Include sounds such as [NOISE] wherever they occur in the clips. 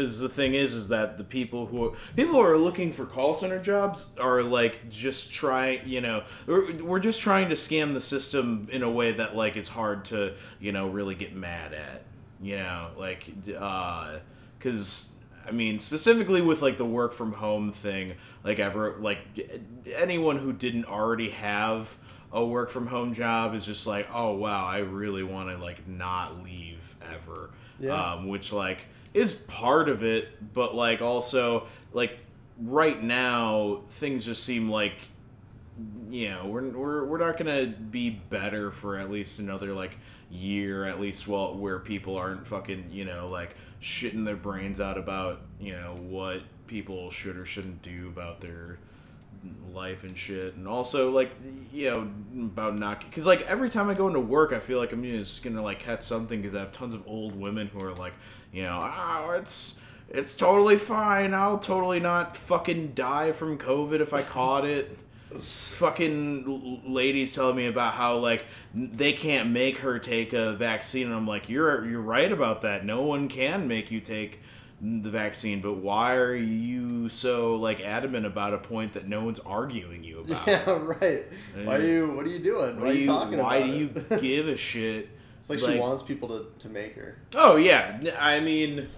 is the thing is is that the people who people who are looking for call center jobs are like just trying you know we're, we're just trying to scam the system in a way that like it's hard to you know really get mad at you know like uh because I mean, specifically with like the work from home thing, like ever, like anyone who didn't already have a work from home job is just like, oh wow, I really want to like not leave ever. Yeah. Um, which like is part of it, but like also like right now things just seem like you know we're, we're, we're not gonna be better for at least another like year at least well where people aren't fucking you know like shitting their brains out about you know what people should or shouldn't do about their life and shit. And also like you know about not because like every time i go into work i feel like i'm just gonna like catch something because i have tons of old women who are like you know oh it's it's totally fine. I'll totally not fucking die from covid if i caught it. Fucking ladies telling me about how like they can't make her take a vaccine. And i'm like you're you're right about that. No one can make you take the vaccine but why are you so like adamant about a point that no one's arguing you about [LAUGHS] Yeah, right. Why are you? What are you doing? Why are you, talking why about do you [LAUGHS] give a shit it's like, she wants people to, to make her. Oh yeah, I mean,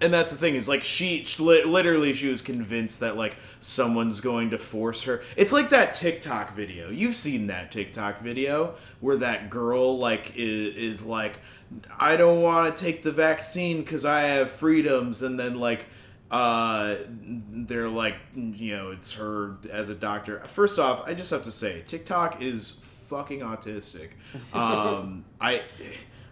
and that's the thing is like she, she literally she was convinced that like someone's going to force her. It's like that TikTok video. You've seen that TikTok video where that girl like is, is like, I don't want to take the vaccine because I have freedoms, and then like. Uh, they're like, you know, it's her as a doctor. First off, I just have to say, TikTok is fucking autistic. [LAUGHS] Um, I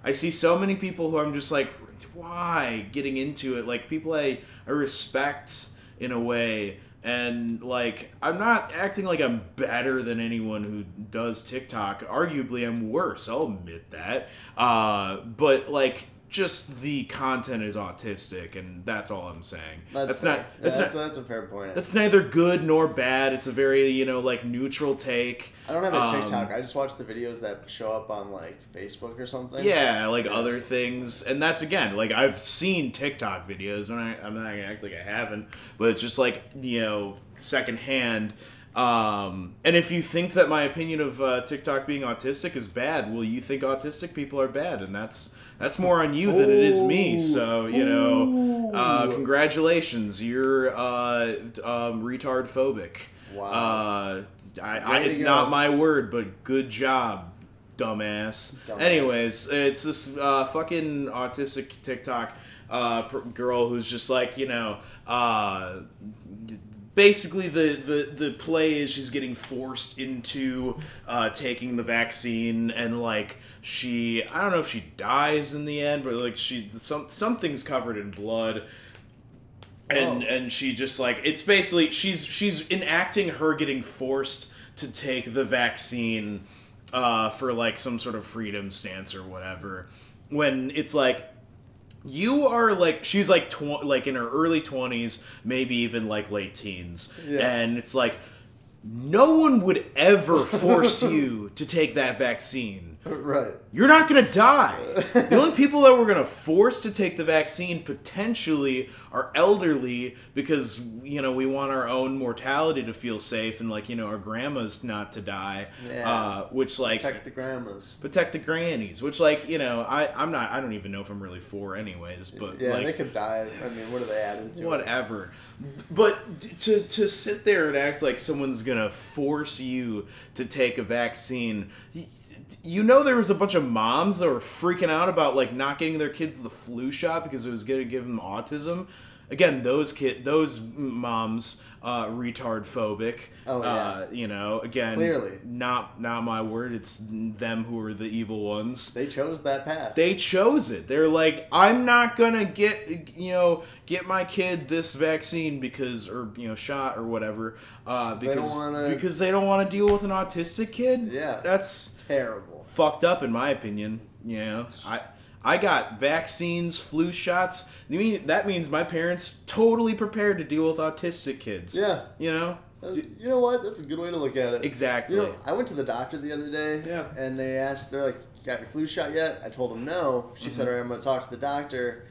I see so many people who I'm just like, why getting into it? Like people I I respect in a way, and like I'm not acting like I'm better than anyone who does TikTok. Arguably, I'm worse. I'll admit that. Uh, but like. Just the content is autistic, and that's all I'm saying. That's, fair. not. That's that's, not. that's a fair point. That's neither good nor bad. It's a very you know like neutral take. I don't have a Um, TikTok. I just watch the videos that show up on like Facebook or something. Yeah, like other things, and that's again like I've seen TikTok videos, and I, I'm not gonna act like I haven't, but it's just like you know secondhand. Um, and if you think that my opinion of uh, TikTok being autistic is bad, well, you think autistic people are bad, and that's that's more on you than it is me. So you know, uh, congratulations, you're uh, um, retard phobic. Wow. Uh, I, I not my word, but good job, dumbass. Dumbass. Anyways, it's this uh, fucking autistic TikTok uh, pr- girl who's just like you know. Uh, Basically, the, the, the play is she's getting forced into uh, taking the vaccine, and like she, I don't know if she dies in the end, but like she, some something's covered in blood, and Oh. and she just like it's basically she's she's enacting her getting forced to take the vaccine uh, for like some sort of freedom stance or whatever when it's like you are like she's like tw- like in her early 20s maybe even like late teens Yeah. and it's like no one would ever force [LAUGHS] you to take that vaccine right. you're not gonna die. the only people that we're gonna force to take the vaccine potentially are elderly because you know we want our own mortality to feel safe and like you know our grandmas not to die. Yeah. Uh, which like Protect the grandmas. protect the grannies. Which like you know I I'm not I don't even know if I'm really for anyways. But Yeah, like they could die. I mean, what are they adding to it? whatever. But to to sit there and act like someone's gonna force you to take a vaccine, you know there was a bunch of moms that were freaking out about like not getting their kids the flu shot because it was gonna give them autism. Again, those kid, those moms, uh, retard phobic. Oh, yeah. Uh, you know, again, Clearly. not not my word. It's them who are the evil ones They chose that path. they chose it. They're like, I'm not gonna get you know get my kid this vaccine because or you know shot or whatever uh, they because wanna- because they don't want to deal with an autistic kid. Yeah. that's Terrible. fucked up in my opinion. You know, I I got vaccines, flu shots. I mean that means my parents totally prepared to deal with autistic kids. Yeah. you know. You know what? That's a good way to look at it. Exactly. You know, I went to the doctor the other day. Yeah. And they asked, they're like, "Got your flu shot yet?" I told them no. She Mm-hmm. said, "All right, I'm going to talk to the doctor."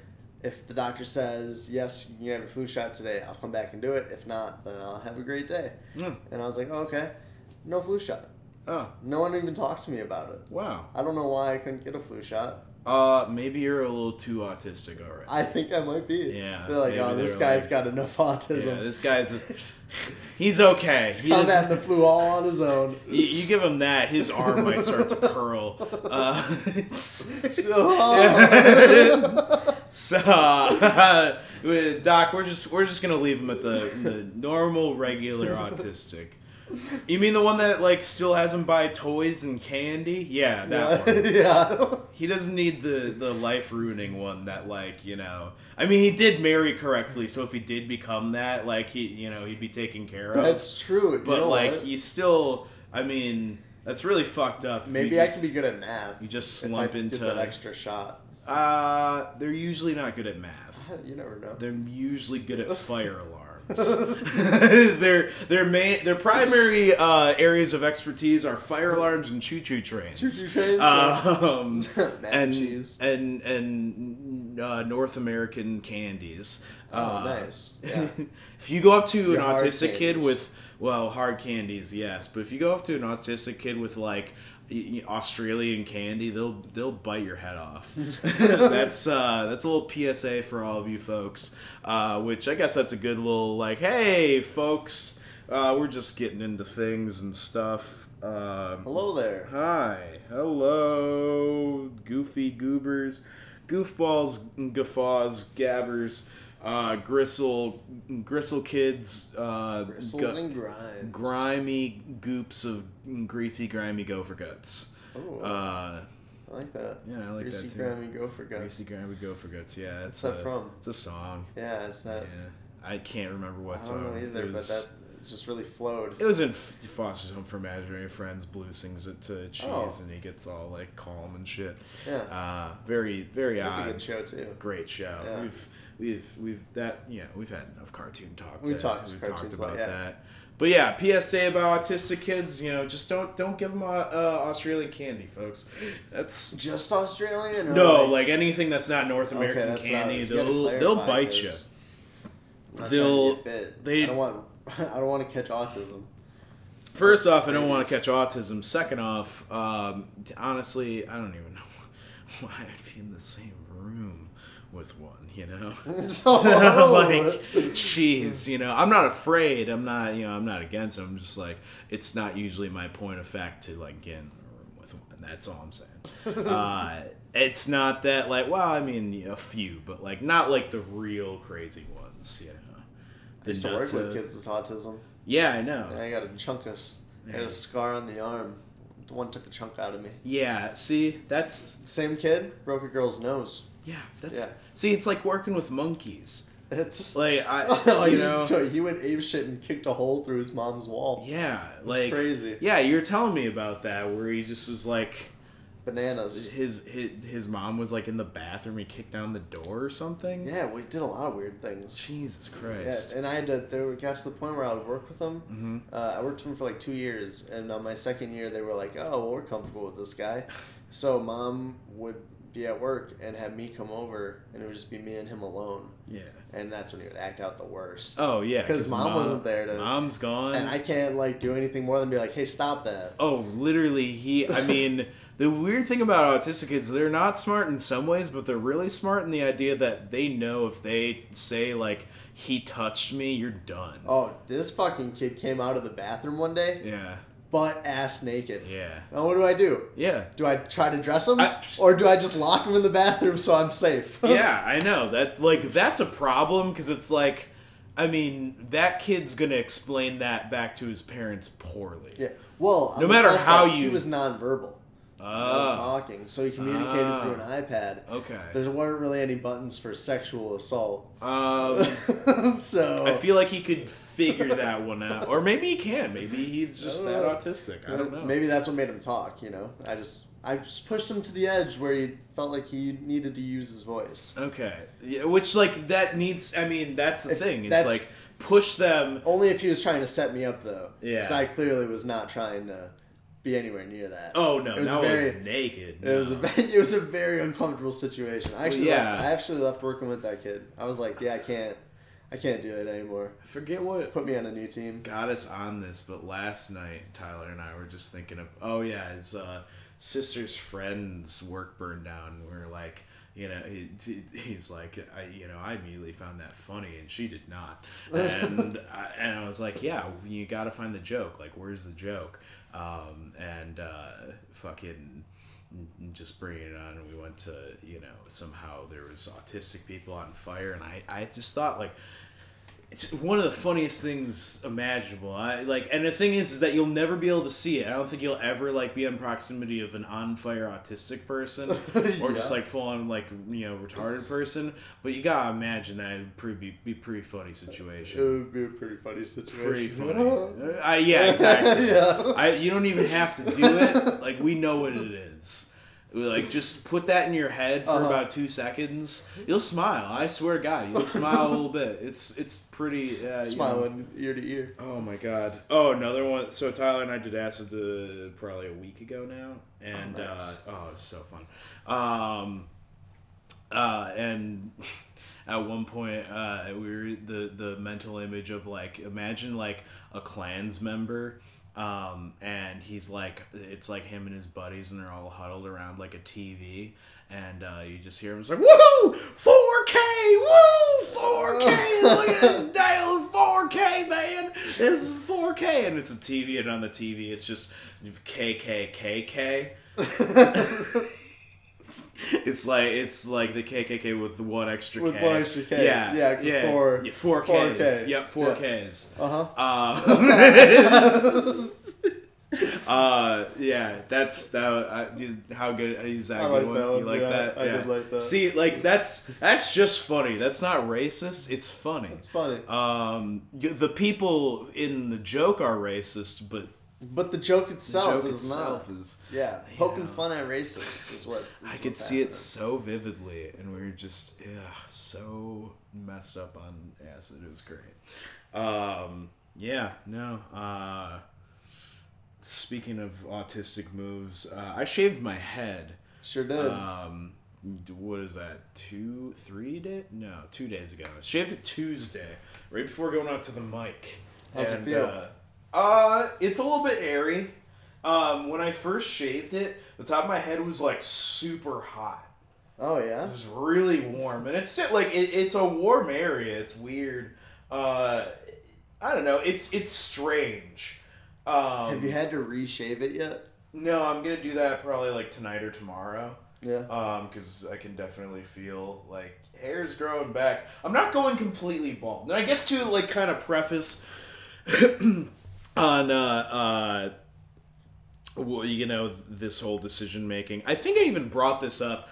if the doctor says yes, you can have your flu shot today, I'll come back and do it. If not, then I'll have a great day. Hmm. And I was like, oh, okay, no flu shot. Oh, No one even talked to me about it. wow. I don't know why I couldn't get a flu shot. Uh, maybe you're a little too autistic already. I think I might be. Yeah, They're like, oh, this guy's like- got enough autism. yeah, this guy's just, [LAUGHS] he's okay. He Combating the flu all on his own. [LAUGHS] you, you give him that, his arm might start to [LAUGHS] curl. Uh, so, uh, Doc, we're just we're just gonna leave him at the the normal, regular autistic. [LAUGHS] You mean the one that like still has him buy toys and candy? Yeah, that one. [LAUGHS] yeah. He doesn't need the the life ruining one that like you know. I mean, he did marry correctly, so if he did become that, like he you know he'd be taken care of. That's true. You but know like what? he's still. I mean, that's really fucked up. maybe you I could be good at math. You just slump into. that extra shot. Uh, they're usually not good at math. [LAUGHS] You never know. They're usually good at fire alarms. [LAUGHS] their their main their primary uh, areas of expertise are fire alarms and choo choo trains. Choo-choo trains, Um, [LAUGHS] and and and and uh, North American candies. Oh, Uh, nice. [LAUGHS] Yeah. if you go up to Your an autistic kid with well hard candies, yes, but if you go up to an autistic kid with like Australian candy, they'll they'll bite your head off. [LAUGHS] that's uh, that's a little PSA for all of you folks. Uh, which I guess that's a good little like, hey folks, uh, we're just getting into things and stuff. Um, Hello there. Hi, hello, goofy goobers, goofballs, guffaws, gabbers, uh, gristle, gristle kids, uh, Bristles gu- and grinds. grimy goops of greasy, grimy gopher guts. Ooh, Uh, I like that. yeah, I like Greasy that too. Grammy Gopher guts. Greasy, grimy gopher guts. Yeah, it's What's that a, from? It's a song. Yeah, it's that. Yeah, I can't remember what I song. don't know either, it but was, that just really flowed. It was in Foster's Home for Imaginary Friends. Bloo sings it to Cheese, Oh. and he gets all like calm and shit. Yeah, Uh, very, very that's a odd. good show too. Great show. Yeah. We've, we've, we've that. Yeah, we've had enough cartoon talk. We talked We've talked a about yeah. that. But yeah, PSA about autistic kids. You know, just don't don't give them uh, uh, Australian candy, folks. That's Just Australian? Or no, like anything that's not North Okay, American that's candy, they'll they'll bite you. They'll- trying to get bit. they- [LAUGHS] I don't want. I don't want to catch autism. First off, I don't want to catch autism. Second off, um, honestly, I don't even know [LAUGHS] why I'd be in the same room with one. You know, [LAUGHS] [LAUGHS] like, jeez, you know, I'm not afraid. I'm not, you know, I'm not against it. I'm just like, it's not usually my point of fact to like get in a room with one. That's all I'm saying. [LAUGHS] uh, it's not that like, well, I mean, a few, but like not like the real crazy ones. You know, I used to work with kids with autism. Yeah, I know. And I got a chunk of. s- I had a scar on the arm. The one took a chunk out of me. Yeah, see, that's Same kid broke a girl's nose. Yeah, that's Yeah. see, it's like working with monkeys. It's [LAUGHS] Like I, [LAUGHS] Oh, you know, he went ape shit and kicked a hole through his mom's wall. yeah, like crazy. Yeah, you were telling me about that where he just was like Bananas. his his his mom was like in the bathroom. He kicked down the door or something. Yeah, we did a lot of weird things. Jesus Yeah, Christ. and I had to. There got to the point where I would work with them. hmm Uh, I worked with them for like two years, and on my second year, they were like, "Oh, well, we're comfortable with this guy." So mom would be at work and have me come over, and it would just be me and him alone, Yeah. and that's when he would act out the worst. Oh yeah, 'Cause mom wasn't there to- Mom's gone. And I can't like do anything more than be like, "Hey, stop that." Oh, literally, he. I mean, [LAUGHS] the weird thing about autistic kids, they're not smart in some ways, but they're really smart in the idea that they know if they say like he touched me, you're done. Oh, this fucking kid came out of the bathroom one day, Yeah, butt ass naked. yeah, Now what do I do? yeah. Do I try to dress him, I- or do I just lock him in the bathroom so I'm safe? [LAUGHS] yeah, I know that. Like that's a problem because it's like, I mean, that kid's gonna explain that back to his parents poorly. Yeah. Well, No the matter plus how side, he you- was nonverbal. Not Ah, talking, so he communicated Ah. through an iPad. okay. There weren't really any buttons for sexual assault. Um, [LAUGHS] so I feel like he could figure that one out, or maybe he can. Maybe he's just that don't know. autistic. I don't know. Maybe that's what made him talk. You know, I just I just pushed him to the edge where he felt like he needed to use his voice. Okay. Yeah, which like that needs I mean, that's the If thing. It's that's- like push them Only if he was trying to set me up though. Yeah. Because I clearly was not trying to be anywhere near that. Oh no, It was that very- was naked. It was a [LAUGHS] it was a very uncomfortable situation. I actually yeah. left, I actually left working with that kid. I was like, yeah, I can't, I can't do it anymore. I forget what Put me on a new team. got us on this, but last night Tyler and I were just thinking of oh yeah, his uh, sister's friend's work burned down. We are like, you know, he, he's like, I you know, I immediately found that funny, and she did not. [LAUGHS] And I, and I was like, yeah, you got to find the joke. Like, where's the joke? Um, and uh, fucking just bringing it on we went to you know somehow there was autistic people on fire and i i just thought like it's one of the funniest things imaginable. I like, and the thing is, is that you'll never be able to see it. I don't think you'll ever like be in proximity of an on fire autistic person, [LAUGHS] or just like full on like you know retarded person. But you gotta imagine that it'd pretty be, be pretty funny situation. It would be a pretty funny situation. Pretty funny. I [LAUGHS] uh, yeah, exactly. [LAUGHS] yeah. I you don't even have to do it. Like we know what it is. Like just put that in your head for Uh-huh. about two seconds. You'll smile. I swear to God, you'll [LAUGHS] smile a little bit. It's it's pretty. Uh, you know. Smiling ear to ear. Oh my God. Oh another one. So Tyler and I did acid uh, probably a week ago now, and Oh, nice. uh, oh, it's so fun. Um, uh, and [LAUGHS] at one point, uh, we were the the mental image of like imagine like a clans member. Um, and he's like, it's like him and his buddies, and they're all huddled around like a TV, and uh, you just hear him it's like, "Woo, 4K, woo, 4K! Look at this dial, 4K, man! It's 4K!" And it's a TV, and on the TV, it's just KKKK. [LAUGHS] It's like it's like the KKK with one extra With K. one extra K. Yeah, Yeah, yeah, four- yeah, four Ks. 4K. Yep, four Yeah. Ks. Uh huh. [LAUGHS] Uh, uh, yeah, that's that. Uh, how good is that? I like that one, You like yeah, that? I yeah. did like that. See, like that's that's just funny. That's not racist. It's funny. It's funny. Um, the people in the joke are racist, but But the joke the itself joke is itself not. is. Yeah, poking know. fun at racists is what. I could see it so vividly, and we were just yeah, so messed up on acid. It was great. Um, yeah, no. Uh, speaking of autistic moves, uh, I shaved my head. Sure did. Um, what is that? Two, three day? No, two days ago. I shaved it Tuesday, right before going out to the mic. How's it feel? Uh, uh, it's a little bit airy. Um, when I first shaved it, the top of my head was like super hot. oh yeah, It was really warm, and it's like it, it's a warm area. It's weird. Uh, I don't know. It's it's strange. Um, Have you had to reshave it yet? No, I'm gonna do that probably like tonight or tomorrow. Yeah. Um, because I can definitely feel like hair's growing back. I'm not going completely bald. And I guess to like kind of preface [CLEARS THROAT] on uh uh well, you know this whole decision making. I think I even brought this up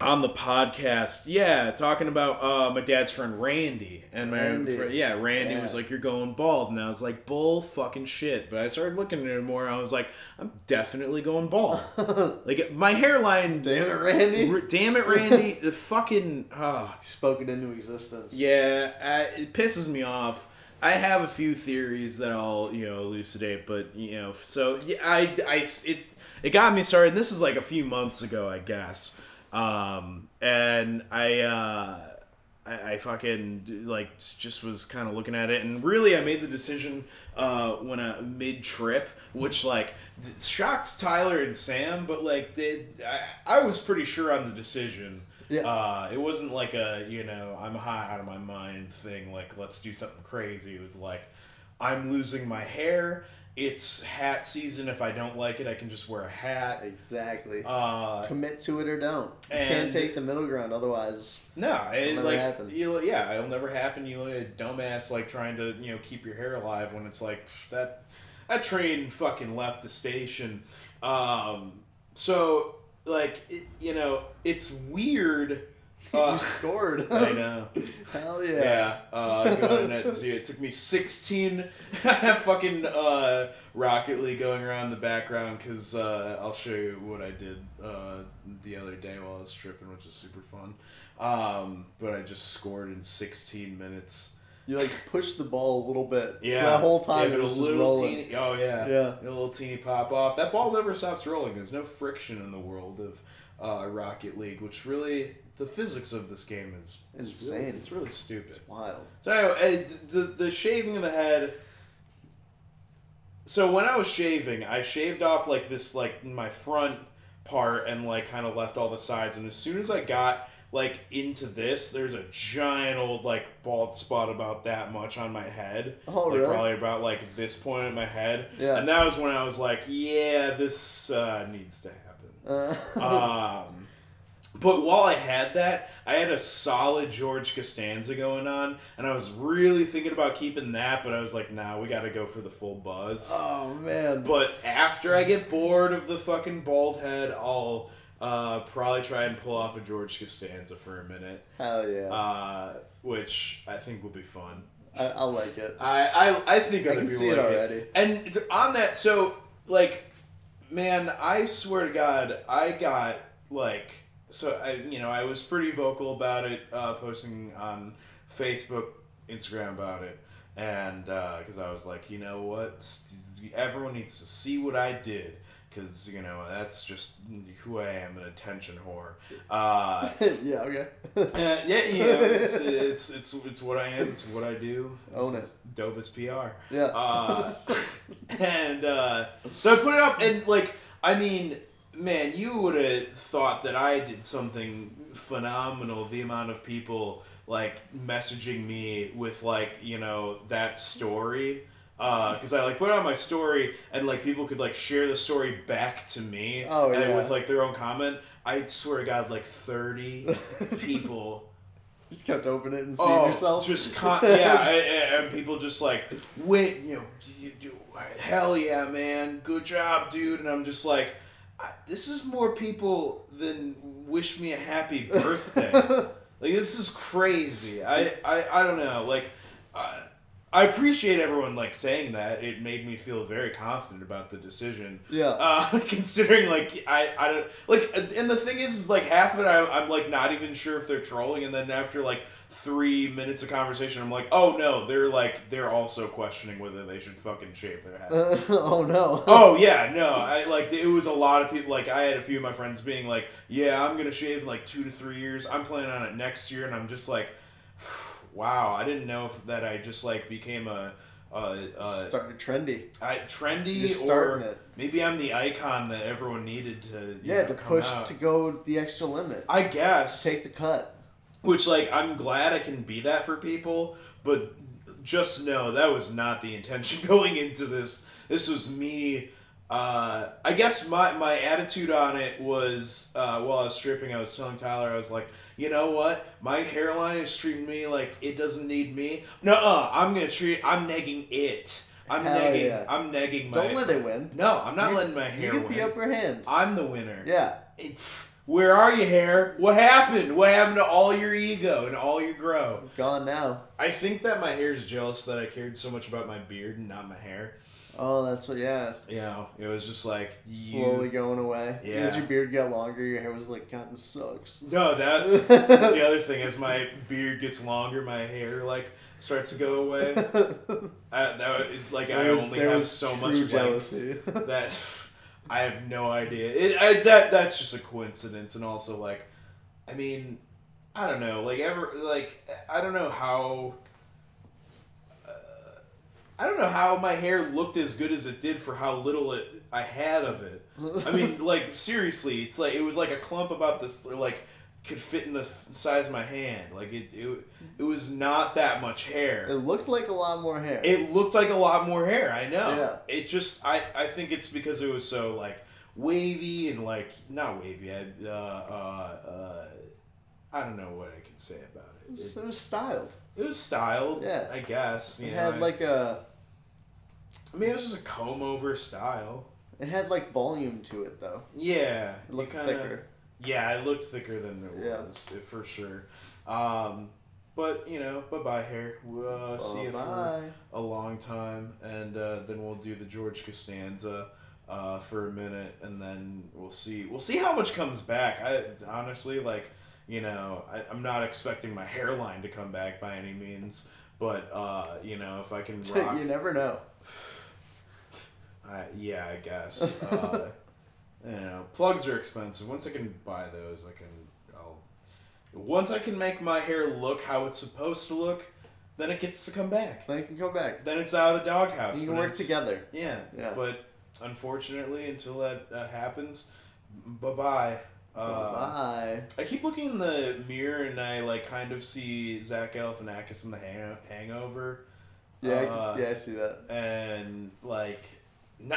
on the podcast. Yeah, talking about uh, my dad's friend Randy and my Randy. fr- yeah, Randy Yeah. was like, "You're going bald," and I was like, "Bull fucking shit." But I started looking at it more. and I was like, "I'm definitely going bald." [LAUGHS] like my hairline. Damn it, Randy. R- damn it, Randy! the fucking ah, Spoke it into existence. yeah, it pisses me off. I have a few theories that I'll you know elucidate, but you know, so yeah, I, I it it got me started. This was like a few months ago, I guess, um, and I. Uh, I, I fucking like just was kind of looking at it, and really, I made the decision uh, when a mid trip, which like shocked Tyler and Sam, but like they, I, I was pretty sure on the decision. Yeah. Uh, it wasn't like a you know I'm high out of my mind thing. Like let's do something crazy. It was like I'm losing my hair. It's hat season. If I don't like it, I can just wear a hat. Exactly. Uh, Commit to it or don't. You can't take the middle ground, otherwise. No, it, never like happen. you, yeah, it'll never happen. You look at a dumbass like trying to you know keep your hair alive when it's like that that train fucking left the station. Um, so like it, you know it's weird. [LAUGHS] Uh, you scored. [LAUGHS] I know. Hell yeah. Yeah, uh, going zero. It took me 16. [LAUGHS] Fucking uh, Rocket League going around the background because uh, I'll show you what I did uh, the other day while I was tripping, which was super fun. Um, but I just scored in 16 minutes. You like push the ball a little bit. Yeah, So that whole time yeah, it was a just little rolling. teeny. Oh yeah, Yeah. a little teeny pop off. That ball never stops rolling. There's no friction in the world of uh, Rocket League, which really the physics of this game is is Insane. Really, it's really stupid. It's wild. So anyway, the the shaving of the head. So when I was shaving, I shaved off like this, like my front part, and like kind of left all the sides. And as soon as I got like into this, there's a giant old like bald spot about that much on my head. Oh, like, really? Probably about like this point in my head. Yeah. And that was when I was like, yeah, this uh, needs to happen. Uh, [LAUGHS] Um, but while I had that, I had a solid George Costanza going on, and I was really thinking about keeping that, but I was like, nah, we got to go for the full buzz. oh man. But after I get bored of the fucking bald head, I'll uh, probably try and pull off a George Costanza for a minute, Hell yeah. uh, which I think will be fun. I, I like it. I, I, I think I other can people see it like already. And so on that, so like, man, I swear to God, I got like, so I, you know, I was pretty vocal about it, uh, posting on Facebook, Instagram about it, and because I was like, you know what, everyone needs to see what I did. Because you know that's just who I am, an attention whore. [LAUGHS] Uh, yeah. Okay. uh, yeah, know, it's, [LAUGHS] it's it's it's what I am. It's what I do. This Own it. Dope as PR. Yeah. Uh, [LAUGHS] and uh, so I put it up, and like, I mean, man, you would have thought that I did something phenomenal. The amount of people like messaging me with like you know that story. Uh, because I like put on my story and like people could like share the story back to me Oh, and yeah. with like their own comment. I swear to God, like thirty [LAUGHS] people just kept opening it and seeing oh, yourself. Just [LAUGHS] con- yeah, and, and people just like, wait, you know, you do, hell yeah, man, good job, dude. And I'm just like, I, this is more people than wish me a happy [LAUGHS] birthday. like this is crazy. I I, I don't know. Like, I, I appreciate everyone like saying that. It made me feel very confident about the decision. Yeah. Uh, [LAUGHS] considering like I I don't like and the thing is, is like half of it I, I'm like not even sure if they're trolling and then after like three minutes of conversation I'm like oh no they're like they're also questioning whether they should fucking shave their head. Uh, [LAUGHS] oh no. Oh yeah, no. I like it was a lot of people. Like I had a few of my friends being like, "Yeah, I'm gonna shave in like two to three years. I'm planning on it next year," and I'm just like, [SIGHS] "Wow, I didn't know if that I just like became a, a, a Started trendy. I, trendy or it. maybe I'm the icon that everyone needed to Yeah, know, to push out. to go the extra limit. I guess Take the cut. which like I'm glad I can be that for people, but just know that was not the intention [LAUGHS] going into this. This was me. Uh, I guess my, my attitude on it was uh, while I was stripping, I was telling Tyler, I was like, you know what? My hairline is treating me like it doesn't need me. No, uh, I'm gonna treat. I'm negging it. I'm Hell negging. yeah. I'm negging my. Don't let it win. No, I'm not You- letting my hair. You get win. the upper hand. I'm the winner. Yeah. It- where are you, hair? What happened? What happened to all your ego and all your grow? Gone now. I think that my hair is jealous that I cared so much about my beard and not my hair. Oh, that's what. Yeah. You know, it was just like you... Slowly going away. Yeah. As your beard got longer, your hair was like, God, this sucks. No, that's, [LAUGHS] that's the other thing. As my beard gets longer, my hair like starts to go away. [LAUGHS] I, that was, like I was- only have so much jealousy. [LAUGHS] that I have no idea. It, I, that that's just a coincidence, and also like, I mean, I don't know. Like ever, like I don't know how. I don't know how my hair looked as good as it did for how little it I had of it. I mean, [LAUGHS] like seriously, it's like it was like a clump about this like could fit in the size of my hand. Like it, it, it was not that much hair. it looked like a lot more hair. It looked like a lot more hair. I know. Yeah. It just I I think it's because it was so like wavy and like not wavy. I uh uh, uh I don't know what I can say about it. Was, It, it was styled. it was styled. Yeah. I guess. You It know, had I- like a. I mean, it was just a comb over style. It had like volume to it though. Yeah. It looked kinda- thicker. Yeah, it looked thicker than it Yeah. was eh, for sure. Um, but you know, bye bye hair. We'll uh, see you for a long time, and uh, then we'll do the George Costanza uh, for a minute, and then we'll see. We'll see how much comes back. I honestly like, you know, I, I'm not expecting my hairline to come back by any means, But uh, you know, if I can [LAUGHS] rock, you never know. I, yeah, I guess. Uh, [LAUGHS] you know, plugs are expensive. Once I can buy those, I can. I'll. Once I can make my hair look how it's supposed to look, then it gets to come back. Then you can come back. Then it's out of the doghouse. You can work together. Yeah, Yeah. But unfortunately, until that uh, happens, bye bye. Uh, Bye. I keep looking in the mirror and I like kind of see Zach Galifianakis in the hang- Hangover, Yeah, I uh, can- yeah, I see that. and like,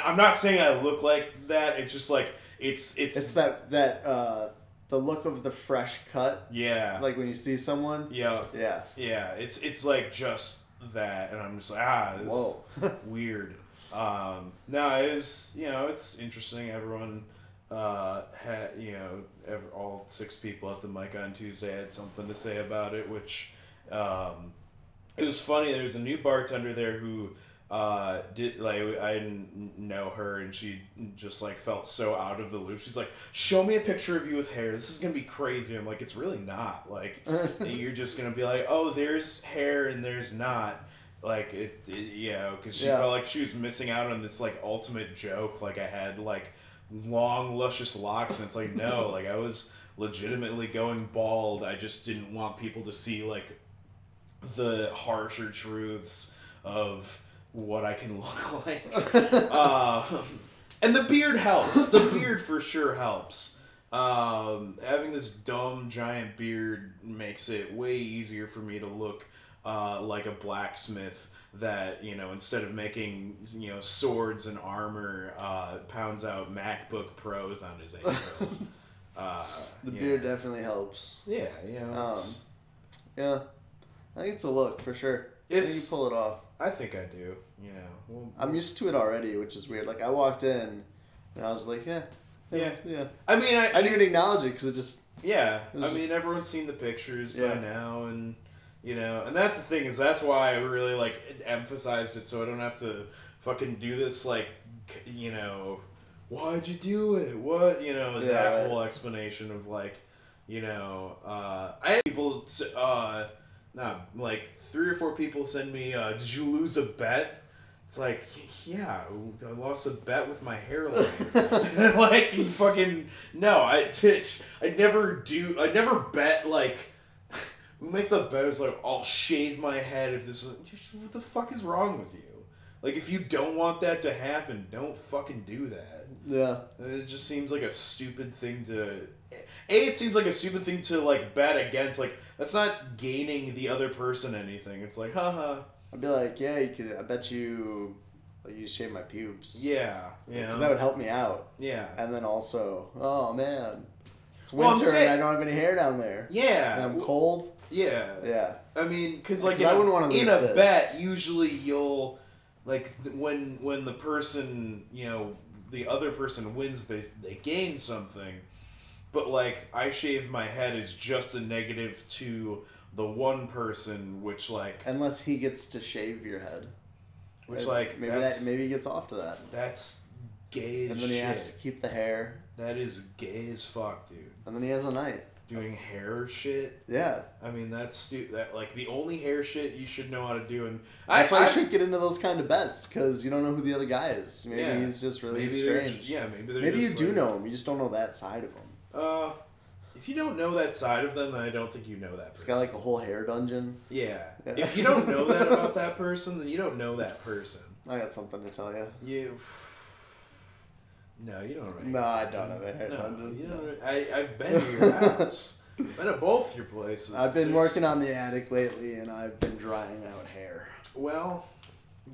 I'm not saying I look like that. It's just like it's it's, It's that that uh, the look of the fresh cut, yeah like when you see someone. yeah Yeah. yeah. It's it's like just that, and I'm just like ah, this Whoa. is [LAUGHS] weird. Um, no, it is you know it's interesting. Everyone uh, had you know ev all six people at the mic on Tuesday had something to say about it, which um, it was funny. There was a new bartender there who uh, did like I didn't know her, and she just like felt so out of the loop. She's like, "Show me a picture of you with hair. This is gonna be crazy." I'm like, "It's really not. Like, [LAUGHS] you're just gonna be like, oh, there's hair and there's not." Like it, it yeah, because she Yeah. felt like she was missing out on this like ultimate joke. Like I had like long luscious locks, and it's like no, [LAUGHS] like I was legitimately going bald. I just didn't want people to see like the harsher truths of what I can [LAUGHS] look like. uh, and the beard helps. The beard for sure helps. Um, having this dumb giant beard makes it way easier for me to look uh, like a blacksmith that you know instead of making you know swords and armor uh, pounds out MacBook Pros on his ankle. [LAUGHS] uh, The yeah. beard definitely helps. Yeah, you know, Um, Yeah. I think it's a look for sure. It's- you pull it off. I think I do. You know, well, I'm used to it already, which is weird. Like I walked in, and I was like, yeah, Yeah. yeah. I mean, I, I didn't even acknowledge it because it just Yeah, It I mean everyone's seen the pictures Yeah. by now, and you know, and that's the thing is that's why I really like emphasized it, so I don't have to fucking do this like, you know, why'd you do it? What you know Yeah, that right. whole explanation of like, you know, uh, I had people, uh, not like three or four people send me, uh, did you lose a bet? It's like, yeah, I lost a bet with my hairline. [LAUGHS] [LAUGHS] like, you fucking no, I I never do. I never bet like. Who makes the bet? Is like, I'll shave my head if this. Is, what the fuck is wrong with you? Like, if you don't want that to happen, don't fucking do that. yeah. It just seems like a stupid thing to. A, it seems like a stupid thing to like bet against. Like, that's not gaining the other person anything. It's like, haha. I'd be like, yeah, you could. I bet you, like, you shave my pubes Yeah, you because that would help me out. yeah, And then also, oh man, it's Well, winter saying- and I don't have any hair down there. yeah, And I'm cold. Yeah. Yeah. I mean, because like 'Cause in, I a- wouldn't wanna in lose a this. bet, usually you'll like th- when when the person you know the other person wins, they they gain something. But like I shave my head is just a negative to the one person, which like Unless he gets to shave your head. which And like maybe that maybe he gets off to that. that's gay as And then he has to keep the hair. That is gay as fuck, dude. And then he has a night. Doing hair shit. Yeah. I mean, that's stu- that like the only hair shit you should know how to do, and That's I, why I you shouldn't get into those kind of bets because you don't know who the other guy is. Maybe Yeah. he's just really maybe strange. Yeah, maybe Maybe you just, do know him. You just don't know that side of him. Uh, if you don't know that side of them, then I don't think you know that. He's Person. got like a whole hair dungeon. yeah. Yeah. If you don't know that [LAUGHS] about that person, then you don't know that person. I got something to tell you. You. No, you don't. Right? No, I don't have a hair No, you don't. I I've been to your house. been to both your places. I've been There's- working on the attic lately, and I've been drying out hair. Well,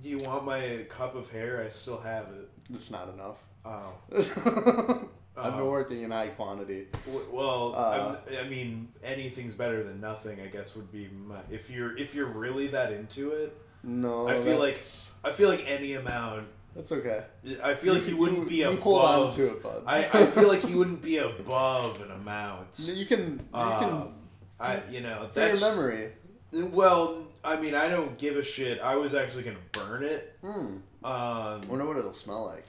do you want my cup of hair? I still have it. It's not enough. Oh. [LAUGHS] I've been Oh. working in high quantity. W- Well, Uh, I'm, I mean, anything's better than nothing. I guess would be my if you're if you're really that into it. No, I feel like that's, I feel like any amount. That's okay. I feel like you wouldn't be you above. hold on to it, bud. I, I feel like you wouldn't be above an amount. [LAUGHS] you can you can Um, I you know for your memory. well. I mean, I don't give a shit. I was actually gonna burn it. Hmm. Um, Wonder what it'll smell like.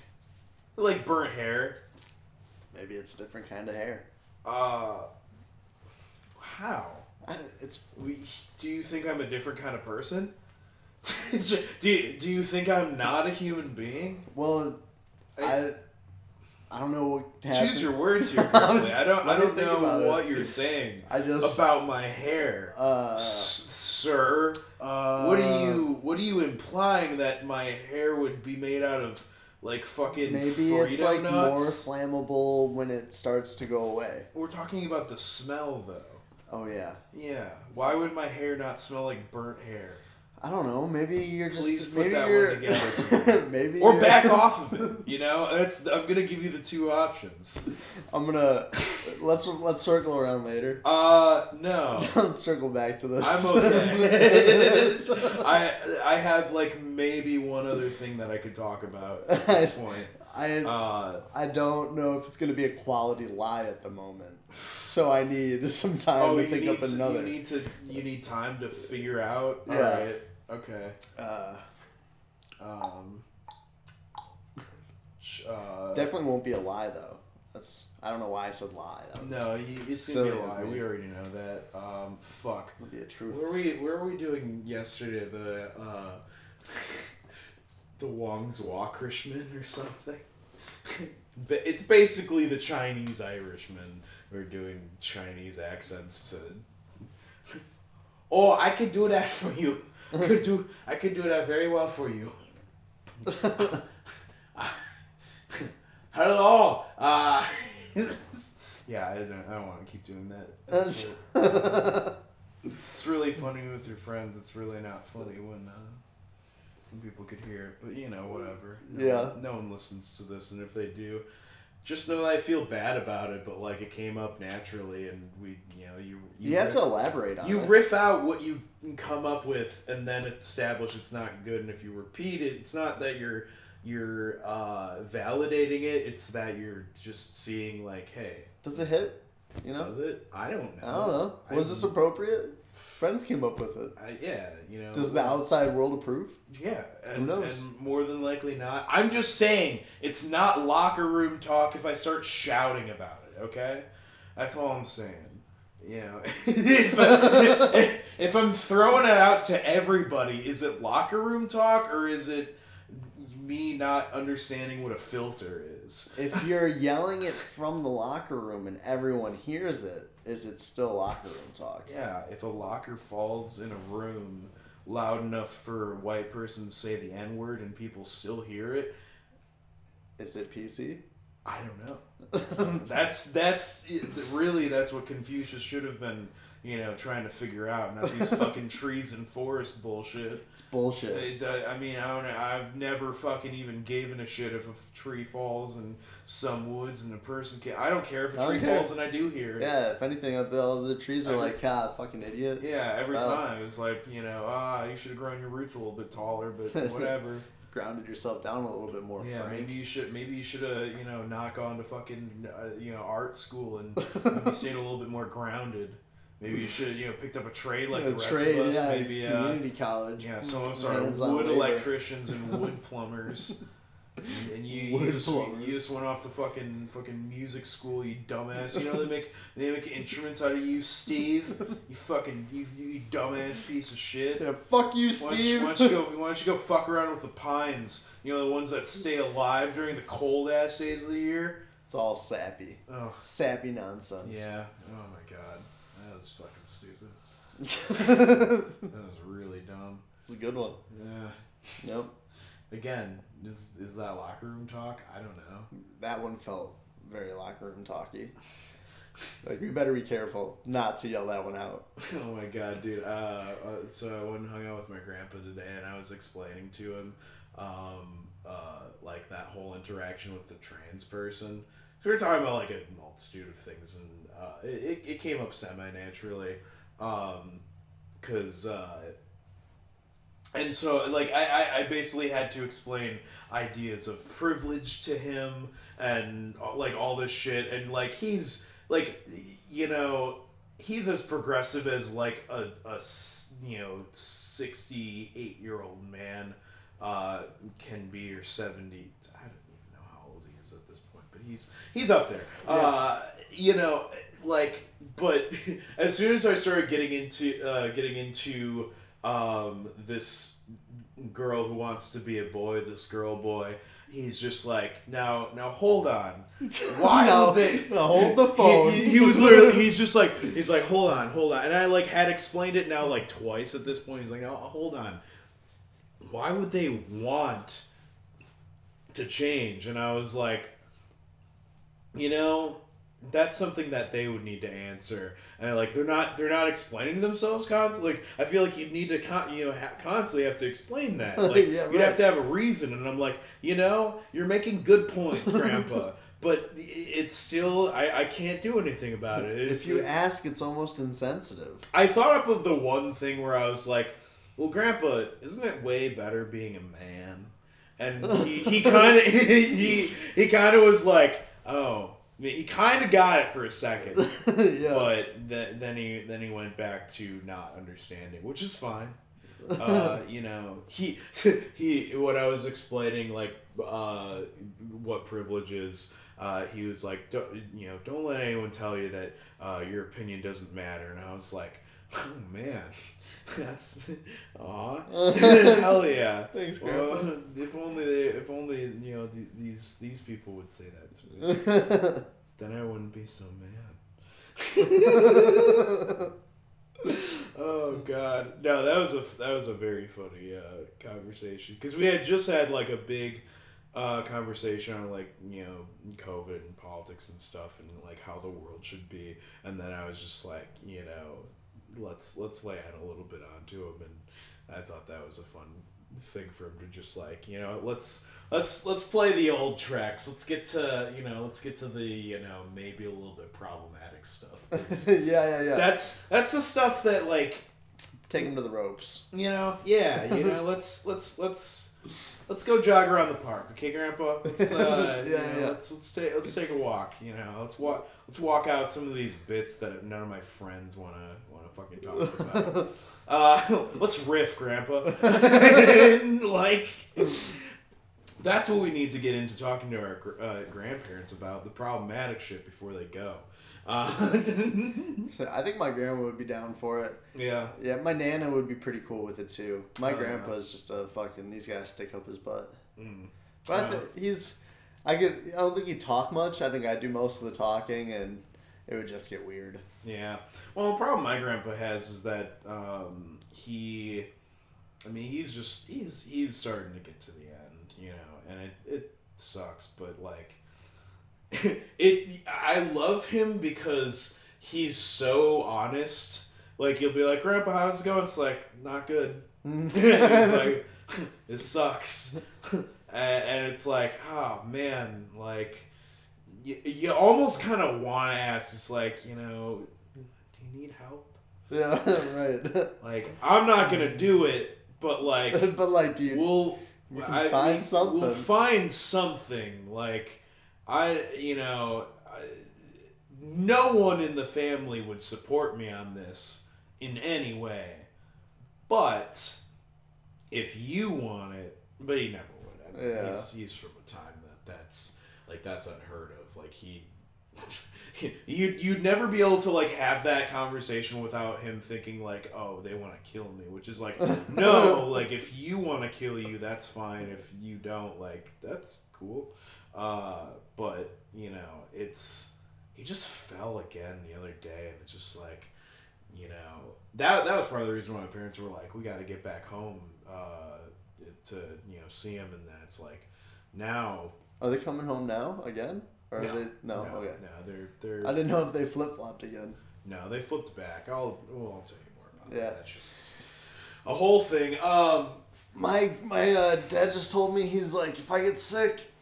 like burnt hair. Maybe it's a different kind of hair. Uh, how? I, it's We, do you think I'm a different kind of person? Do you, do you think I'm not a human being? Well, I, I don't know what happened. Choose your words here [LAUGHS] I was- I don't. I don't know about it. what you're saying I just about my hair, uh, S- sir. uh, What are you? What are you implying that my hair would be made out of? Like fucking Maybe Frito it's like nuts? more flammable when it starts to go away. We're talking about the smell, though. Oh yeah. Yeah. Why would my hair not smell like burnt hair? I don't know. Maybe you're just Please maybe that you're together [LAUGHS] maybe Or you're- back [LAUGHS] off of it. You know, that's. I'm gonna give you the two options. I'm gonna let's let's circle around later. Uh, no. [LAUGHS] Let's circle back to this. I'm okay. I I have like maybe one other thing that I could talk about at this point. I Uh, I don't know if it's gonna be a quality lie at the moment, so I need some time oh, to think up to, another. you need to you need time to figure out. Yeah. All right. Okay. uh, Um. [LAUGHS] Uh, definitely won't be a lie though. That's I don't know why I said lie. That was, no, you, it's gonna be a lie. We already know that. Um. Fuck. Would be a truth. Where were we? Where were we doing yesterday? The uh, [LAUGHS] the Wong's Walkrishman or something. [LAUGHS] But it's basically the Chinese Irishman. We're doing Chinese accents to. Oh, I could do that for you. Could do. I could do that very well for you. [LAUGHS] Hello. Uh, [LAUGHS] yeah, I don't, I don't want to keep doing that. [LAUGHS] It's really funny with your friends. It's really not funny when, uh, when people could hear it. But you know, whatever. No Yeah. One, no one listens to this, and if they do, just know that I feel bad about it. But like, it came up naturally, and we, you know, you you have riff, to elaborate on you it. riff out what you come up with, and then establish it's not good. And if you repeat it, it's not that you're you're uh, validating it. It's that you're just seeing like, hey, Does it hit? You know. does it? I don't know. I don't know. Was I- this appropriate? Friends came up with it. I, yeah, you know. Does the outside world approve? Yeah, and, knows? and more than likely not. I'm just saying it's not locker room talk if I start shouting about it. Okay, that's all I'm saying. You know, [LAUGHS] if, I, [LAUGHS] if I'm throwing it out to everybody, is it locker room talk or is it me not understanding what a filter is? [LAUGHS] If you're yelling it from the locker room and everyone hears it, is it still locker room talk? Yeah, if a locker falls in a room loud enough for a white person to say the N word and people still hear it, Is it PC? I don't know. [LAUGHS] That's that's really that's what Confucius should have been, you know, trying to figure out. Not these [LAUGHS] fucking trees and forest bullshit. It's bullshit. It, uh, I mean, I don't know. I've never fucking even given a shit if a f- tree falls in some woods and a person can. I don't care if a tree care. falls and I do hear it. Yeah, if anything, the, all the trees are Every- like, ah, fucking idiot. Yeah, every time it's like you know, ah, you should have grown your roots a little bit taller, but [LAUGHS] whatever. Grounded yourself down a little bit more, Yeah, Frank. maybe you should maybe you should have you know knock on to fucking uh, you know art school and [LAUGHS] maybe stayed a little bit more grounded. Maybe you should you know picked up a trade like Yeah, the rest trade, of us. yeah, maybe uh, community college. yeah, some of us are wood electricians and wood [LAUGHS] plumbers. And- And you, you just plumber. you just went off to fucking fucking music school, you dumbass. You know they make they make instruments out of you, Steve. [LAUGHS] You fucking you, you dumbass piece of shit. Yeah, fuck you, Why don't, you, Steve. why don't you go? [LAUGHS] Why don't you go fuck around with the pines? You know the ones that stay alive during the cold ass days of the year. it's all sappy, Oh sappy nonsense. yeah. Oh my god, that was fucking stupid. it's That [LAUGHS] was really dumb. It's a good one. Yeah. Yep, Again, is is that locker room talk? I don't know. that one felt very locker room talky. Like we better be careful not to yell that one out. [LAUGHS] oh my god, dude. Uh, uh, so I went and hung out with my grandpa today, and I was explaining to him, um, uh, like that whole interaction with the trans person. So we were talking about like a multitude of things, and uh, it, it, it came up semi naturally, um, cause. Uh, and so, like, I, I, I basically had to explain ideas of privilege to him and, uh, like, all this shit. And, like, he's, like, you know, he's as progressive as, like, a, a you know, 68 year old man uh, can be, or 70. I don't even know how old he is at this point, but he's, he's up there. Uh, you know, like, but [LAUGHS] as soon as I started getting into, uh, getting into, um, this girl who wants to be a boy, this girl boy. He's just like, now, now hold on. [LAUGHS] Why No, would they no, hold the phone. He, he- he was literally, he's just like, [LAUGHS] he's like, hold on, hold on, and I like had explained it now like twice at this point. He's like, oh, hold on. Why would they want to change? And I was like, you know, that's something that they would need to answer. And like they're not they're not explaining themselves constantly. Like I feel like you'd need to con- you know ha- constantly have to explain that. [LAUGHS] Like Yeah, you'd have to have a reason. And I'm like, you know, you're making good points, Grandpa. [LAUGHS] But it's still I, I can't do anything about it. It's, If you ask, it's almost insensitive. I thought up of the one thing where I was like, "Well, Grandpa, isn't it way better being a man?" And he he [LAUGHS] kind of he he kind of was like, "Oh." He kind of got it for a second, [LAUGHS] yeah. but th- then he then he went back to not understanding, which is fine. Uh, [LAUGHS] you know, he [LAUGHS] he what I was explaining like uh, what privilege is. Uh, he was like, don't, you know, don't let anyone tell you that uh, your opinion doesn't matter. And I was like, oh man, [LAUGHS] that's aw, [LAUGHS] hell yeah. Thanks, Well, [LAUGHS] if only they, if only you know the, these these people would say that to me, then I wouldn't be so mad. oh god, no, that was a that was a very funny uh, conversation. Because we had just had like a big uh, conversation on like you know COVID and politics and stuff and like how the world should be, and then I was just like you know let's let's lay out a little bit onto him, and I thought that was a fun thing for him to just like you know let's let's let's play the old tracks. Let's get to you know let's get to the you know maybe a little bit problematic stuff [LAUGHS] yeah, yeah, yeah. that's that's the stuff that like Take him to the ropes. you know yeah you know [LAUGHS] let's let's let's let's go jog around the park okay grandpa let's [LAUGHS] uh Yeah, you know, yeah. let's let's take let's take a walk you know let's walk let's walk out some of these bits that none of my friends want to fucking talk about [LAUGHS] uh [LAUGHS] let's riff grandpa [LAUGHS] like that's what we need to get into talking to our uh, grandparents about the problematic shit before they go uh, I think my grandma would be down for it. yeah Yeah, my nana would be pretty cool with it too. My Oh, yeah. grandpa's just a fucking. These guys stick up his butt. Mm. But I Yeah. think he's. I could. I don't think he'd talk much. I think I'd do most of the talking, and it would just get weird. Yeah. Well, the problem my grandpa has is that um, he, I mean, he's just he's he's starting to get to the end, you know, and it it sucks, but like, [LAUGHS] it I love him because he's so honest. Like you'll be like, Grandpa, how's it going? It's like not good. [LAUGHS] He's [LAUGHS] like, it sucks, and, and it's like, oh man, like you, you almost kind of want to ask, it's like, you know, you need help? yeah, [LAUGHS] right. [LAUGHS] Like, I'm not gonna do it, but like, [LAUGHS] but like, do you? we'll we can I- find we- something. We'll find something. Like, I, you know, I, no one in the family would support me on this in any way, but if you want it, but he never would. I mean, Yeah. he's, he's from a time that that's like that's unheard of. Like he. You you'd never be able to like have that conversation without him thinking like oh they want to kill me which is like [LAUGHS] no like if you want to kill you that's fine if you don't like that's cool uh but you know it's he just fell again the other day and it's just like you know that that was part of the reason why my parents were like we got to get back home uh to you know see him and then it's like now Are they coming home now again? Or No. they? No. no, Okay. no they're they're I didn't know if they flip flopped again. no they flipped back i'll well, i'll tell you more about Yeah. that That's just a whole thing um My my uh, dad just told me he's like if I get sick,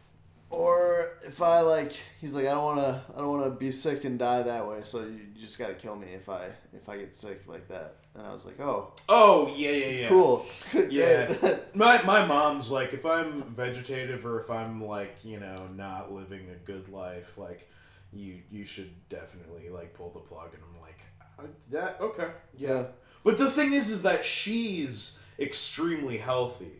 or if I like he's like I don't want to I don't want to be sick and die that way. So you, you just got to kill me if I if I get sick like that. And I was like, oh, oh yeah yeah yeah. Cool. [LAUGHS] Yeah. [LAUGHS] My my mom's like if I'm vegetative or if I'm like you know not living a good life like you you should definitely like pull the plug. And I'm like "Uh, that okay. Yeah. Yeah. but the thing is is that she's extremely healthy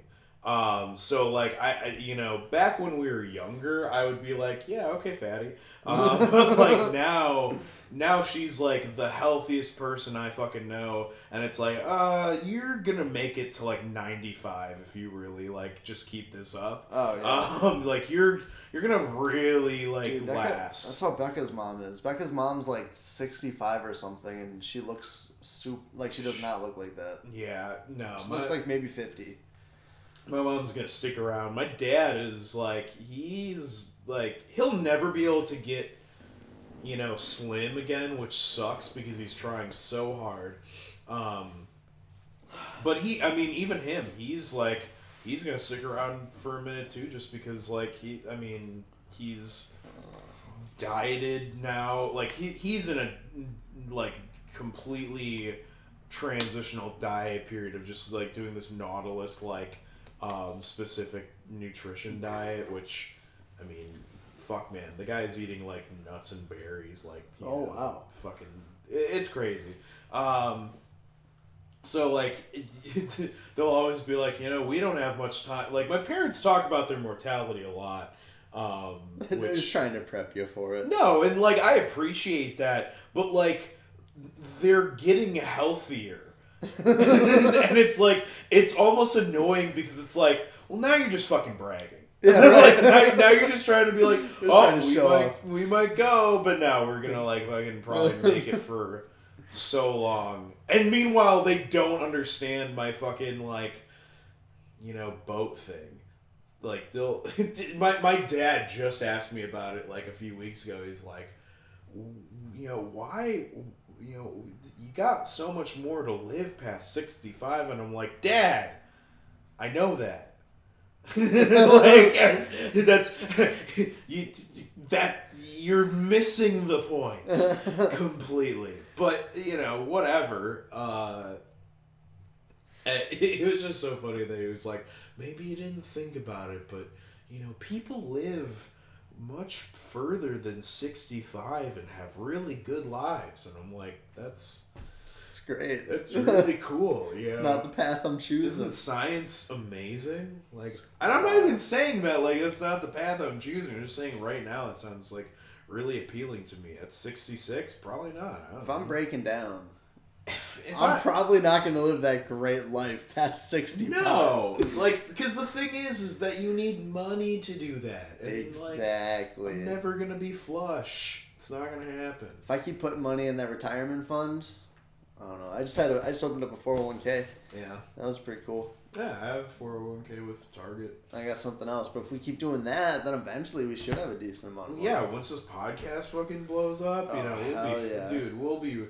Um, so like I, I, you know, back when we were younger, I would be like, yeah, okay, fatty. Um, [LAUGHS] [LAUGHS] but like now, now she's like the healthiest person I fucking know, and it's like, uh, you're gonna make it to like ninety five if you really like just keep this up. Oh yeah. Um, [LAUGHS] like you're you're gonna really like Dude, that guy- last. that's how Becca's mom is. Becca's mom's like sixty five or something, and she looks soup like she does not look like that. yeah, no, She my, looks like maybe fifty. My mom's gonna stick around. My dad is like he's like he'll never be able to get you know slim again, which sucks because he's trying so hard. Um, but he, I mean, even him, he's like he's gonna stick around for a minute too, just because like he, I mean, he's dieted now. Like he he's in a like completely transitional diet period of just like doing this nautilus like um, specific nutrition diet, which I mean, fuck man, the guy's eating like nuts and berries, like Oh, know, wow. fucking, it's crazy. Um, so like, [LAUGHS] they'll always be like, you know, we don't have much time. Like my parents talk about their mortality a lot. Um, [LAUGHS] They're which- just trying to prep you for it. no, and like I appreciate that, but like they're getting healthier. [LAUGHS] and it's like it's almost annoying because it's like, well now you're just fucking bragging. Yeah, [LAUGHS] like now, now you're just trying to be like, [LAUGHS] oh, we show might, off." we might go, but now we're gonna like fucking probably make it for so long. And meanwhile, they don't understand my fucking like, you know, boat thing. Like they'll, my my dad just asked me about it like a few weeks ago. He's like, you know, why, you know, you got so much more to live past sixty five, and I'm like, Dad, I know that. [LAUGHS] like [LAUGHS] that's [LAUGHS] you that you're missing the point completely. But you know, whatever. Uh, it, it was just so funny that he was like, maybe you didn't think about it, but you know, people live much further than 65 and have really good lives. And i'm like that's It's great. that's [LAUGHS] really cool yeah It's not the path I'm choosing. isn't science amazing? Like and i'm not even saying that like that's not the path i'm choosing. I'm just saying right now it sounds like really appealing to me. At 66 probably not. I don't If I'm breaking down, if, if I'm I- probably not going to live that great life past 65. no like because the thing is is that you need money to do that and, like, Exactly. I'm never gonna be flush. It's not gonna happen. if I keep putting money in that retirement fund, I don't know. I just had a, I just opened up a 401k. Yeah. That was pretty cool. Yeah, I have 401k with Target. I got something else, but if we keep doing that, then eventually we should have a decent amount of money. Yeah, once this podcast fucking blows up, you Oh, know, we'll be, yeah. dude, we'll be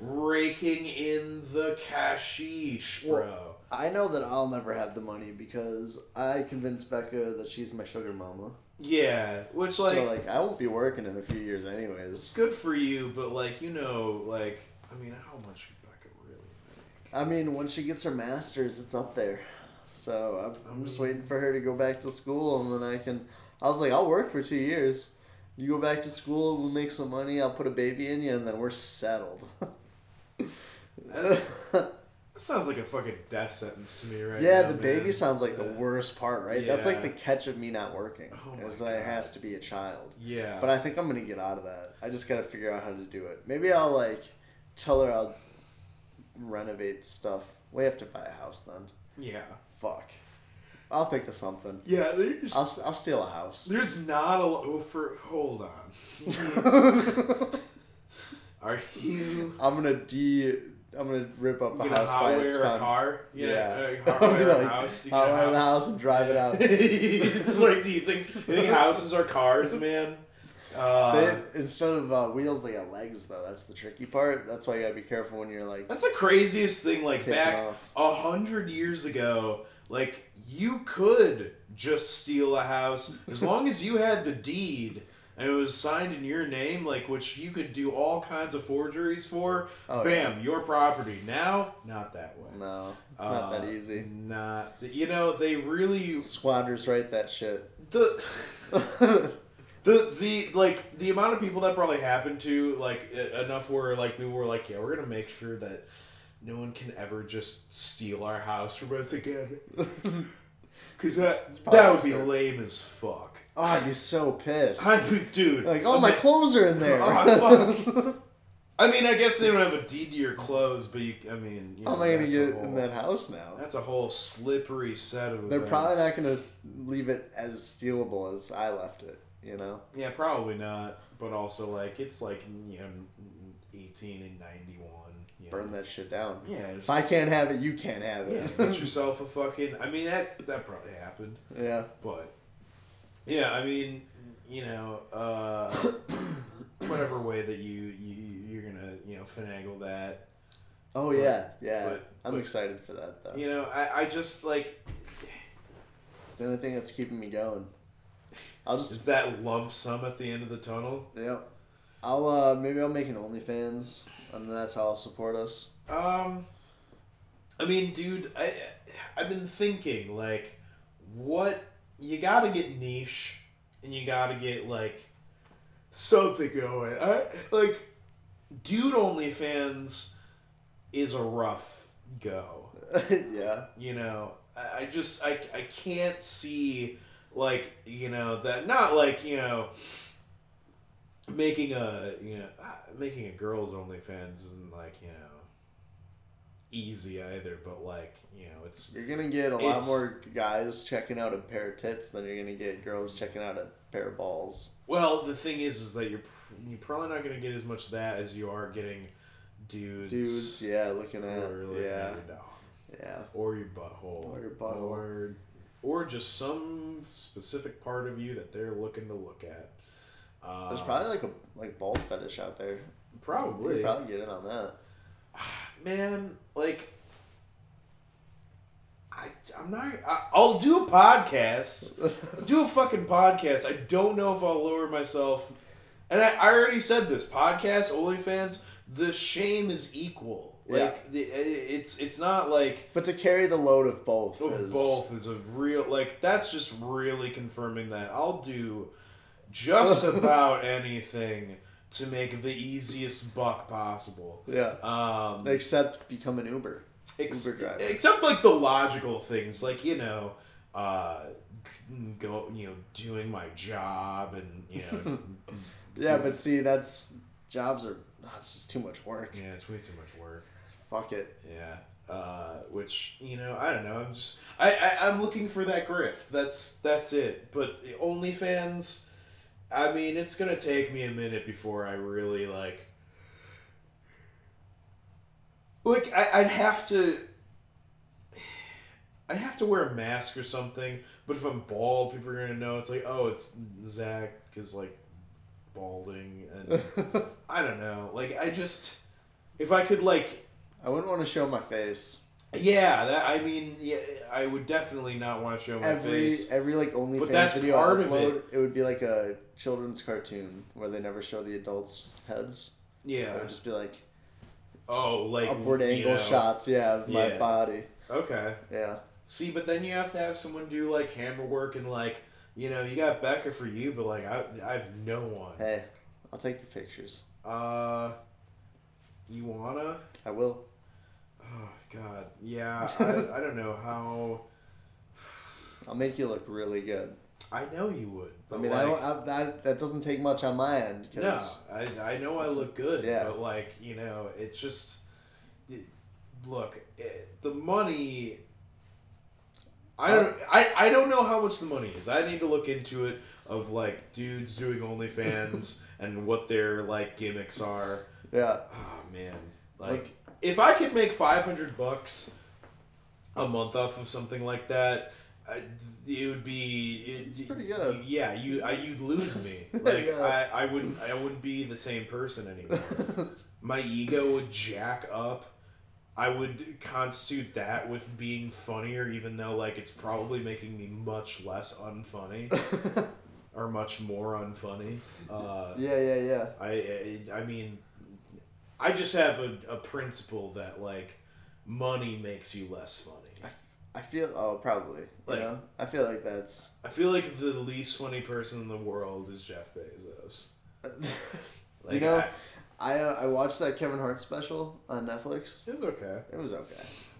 raking in the cashish, bro. Well, I know that I'll never have the money because I convinced Becca that she's my sugar mama. yeah, which like, so like I won't be working in a few years anyways. it's good for you, but like, you know, like, I mean, how much Rebecca really make? I mean, once she gets her masters, it's up there. So I'm, I'm just waiting for her to go back to school, and then I can. I was like, I'll work for two years. You go back to school, we'll make some money. I'll put a baby in you, and then we're settled. [LAUGHS] That, [LAUGHS] that sounds like a fucking death sentence to me right yeah, now, the baby sounds like the worst part, right? That's like the catch of me not working. Oh is that it has to be a child. Yeah. But I think I'm gonna get out of that. I just gotta figure out how to do it. Maybe I'll like tell her I'll renovate stuff. We have to buy a house then. yeah. Fuck. I'll think of something. Yeah, there's, I'll, I'll steal a house. there's not a lot. Oh, for hold on. [LAUGHS] Are you I'm gonna de. I'm gonna rip up a house by its a car. Yeah. I'm gonna, hotwire a like, house. to get hotwire the house and drive it out. [LAUGHS] [LAUGHS] it's like, do you think you think houses are cars, man? Uh, They, instead of uh, wheels, they got legs though. That's the tricky part. That's why you gotta be careful when you're like. that's the craziest thing. Like back a hundred years ago, like you could just steal a house as long as you had the deed and it was signed in your name, like which you could do all kinds of forgeries for. Oh, Bam, your property. Now, not that way. No, it's not that Uh, easy. Not you know they really squanders write that shit. the [LAUGHS] the the like the amount of people that probably happened to like enough where like people were like yeah we're gonna make sure that no one can ever just steal our house from us again. [LAUGHS] [LAUGHS] Because that, that would be lame as fuck. Oh, I'd be so pissed. I'd be, dude. like, oh, my clothes are in [LAUGHS] there. Oh, fuck. I mean, I guess they don't have a deed to your clothes, but you, I mean, you How am know, I gonna get whole- in that house now? That's a whole slippery set of They're events. probably not gonna leave it as stealable as I left it. You know. Yeah, probably not. But also, like, it's like, you know, 18 and 91. You know. Burn that shit down. Yeah, If I can't have it, you can't have yeah, it. get [LAUGHS] yourself a fucking. I mean, that's that probably happened. yeah. But yeah, I mean, you know, uh, [COUGHS] whatever way that you you you're gonna you know finagle that. Oh yeah, yeah. but- I'm but- excited for that though. You know, I I just like It's the only thing that's keeping me going. I'll just is that lump sum at the end of the tunnel. yep. I'll uh maybe I'll make an OnlyFans and that's how I'll support us. Um, I mean, dude, I I've been thinking like, what you got to get niche, and you got to get like something going. I like, dude, OnlyFans is a rough go. [LAUGHS] yeah. You know, I, I just I I can't see like you know that not like you know making a you know ah, making a girls OnlyFans isn't like you know easy either, but like you know it's You're gonna get a lot more guys checking out a pair of tits than you're gonna get girls checking out a pair of balls. well the thing is is that you're you're probably not gonna get as much of that as you are getting dudes Dudes, yeah, looking at are looking yeah, at your dog yeah. or your butthole Or your butthole. or or just some specific part of you that they're looking to look at. Um, There's probably like a like ball fetish out there. You probably could probably get in on that. [SIGHS] man like I, I'm not I, I'll do a podcast I'll do a fucking podcast. I don't know if I'll lower myself. And I, I already said this podcast OnlyFans the shame is equal. Like the, eh, it's it's not like But to carry the load of both of is both is a real like that's just really confirming that I'll do just [LAUGHS] about anything to make the easiest buck possible Yeah. um Except become an Uber. Ex- Uber driver. Except like the logical things, like you know, uh, go you know doing my job and you know, [LAUGHS] Yeah, but see, that's jobs are. Oh, it's just too much work. yeah, it's way too much work. Fuck it. Yeah, uh, which you know, I don't know. I'm just I, I I'm looking for that grift. That's that's it. But OnlyFans, I mean, it's gonna take me a minute before I really like. Like I, I'd have to. I'd have to wear a mask or something. But if I'm bald, people are gonna know. It's like, oh, it's Zach is like balding, and [LAUGHS] I don't know. Like I just, if I could like I wouldn't want to show my face. Yeah, that I mean, yeah, I would definitely not want to show my every face. every like OnlyFans video I upload, it. would be like a children's cartoon where they never show the adults' heads. Yeah, it would just be like Oh, like upward angle know. shots, yeah, of my Yeah. body. Okay. Yeah. See, but then you have to have someone do like camera work and like you know you got Becca for you, but like I I have no one. Hey, I'll take your pictures. Uh, you wanna? I will. God, yeah. I, [LAUGHS] I don't know how. I'll make you look really good. I know you would. I mean, like, I don't. I, that that doesn't take much on my end. No, I, I know I look good, yeah. but like you know, it's just it, look it, the money. I don't I, I don't know how much the money is. I need to look into it of like dudes doing OnlyFans [LAUGHS] and what their like gimmicks are. yeah, Oh man, like if I could make five hundred bucks a month off of something like that. I, it would be it, It's pretty good. Yeah, you I, you'd lose me. [LAUGHS] Like Yeah. I, I wouldn't I wouldn't be the same person anymore. [LAUGHS] My ego would jack up. I would constitute that with being funnier, even though like it's probably making me much less unfunny [LAUGHS] or much more unfunny. Uh, yeah, yeah, yeah. I, I I mean, I just have a, a principle that like money makes you less funny. I feel. Oh, probably. Like- you know, I feel like that's. I feel like the least funny person in the world is Jeff Bezos. [LAUGHS] Like, you know, I, I uh, I watched that Kevin Hart special on Netflix. It was okay. It was okay.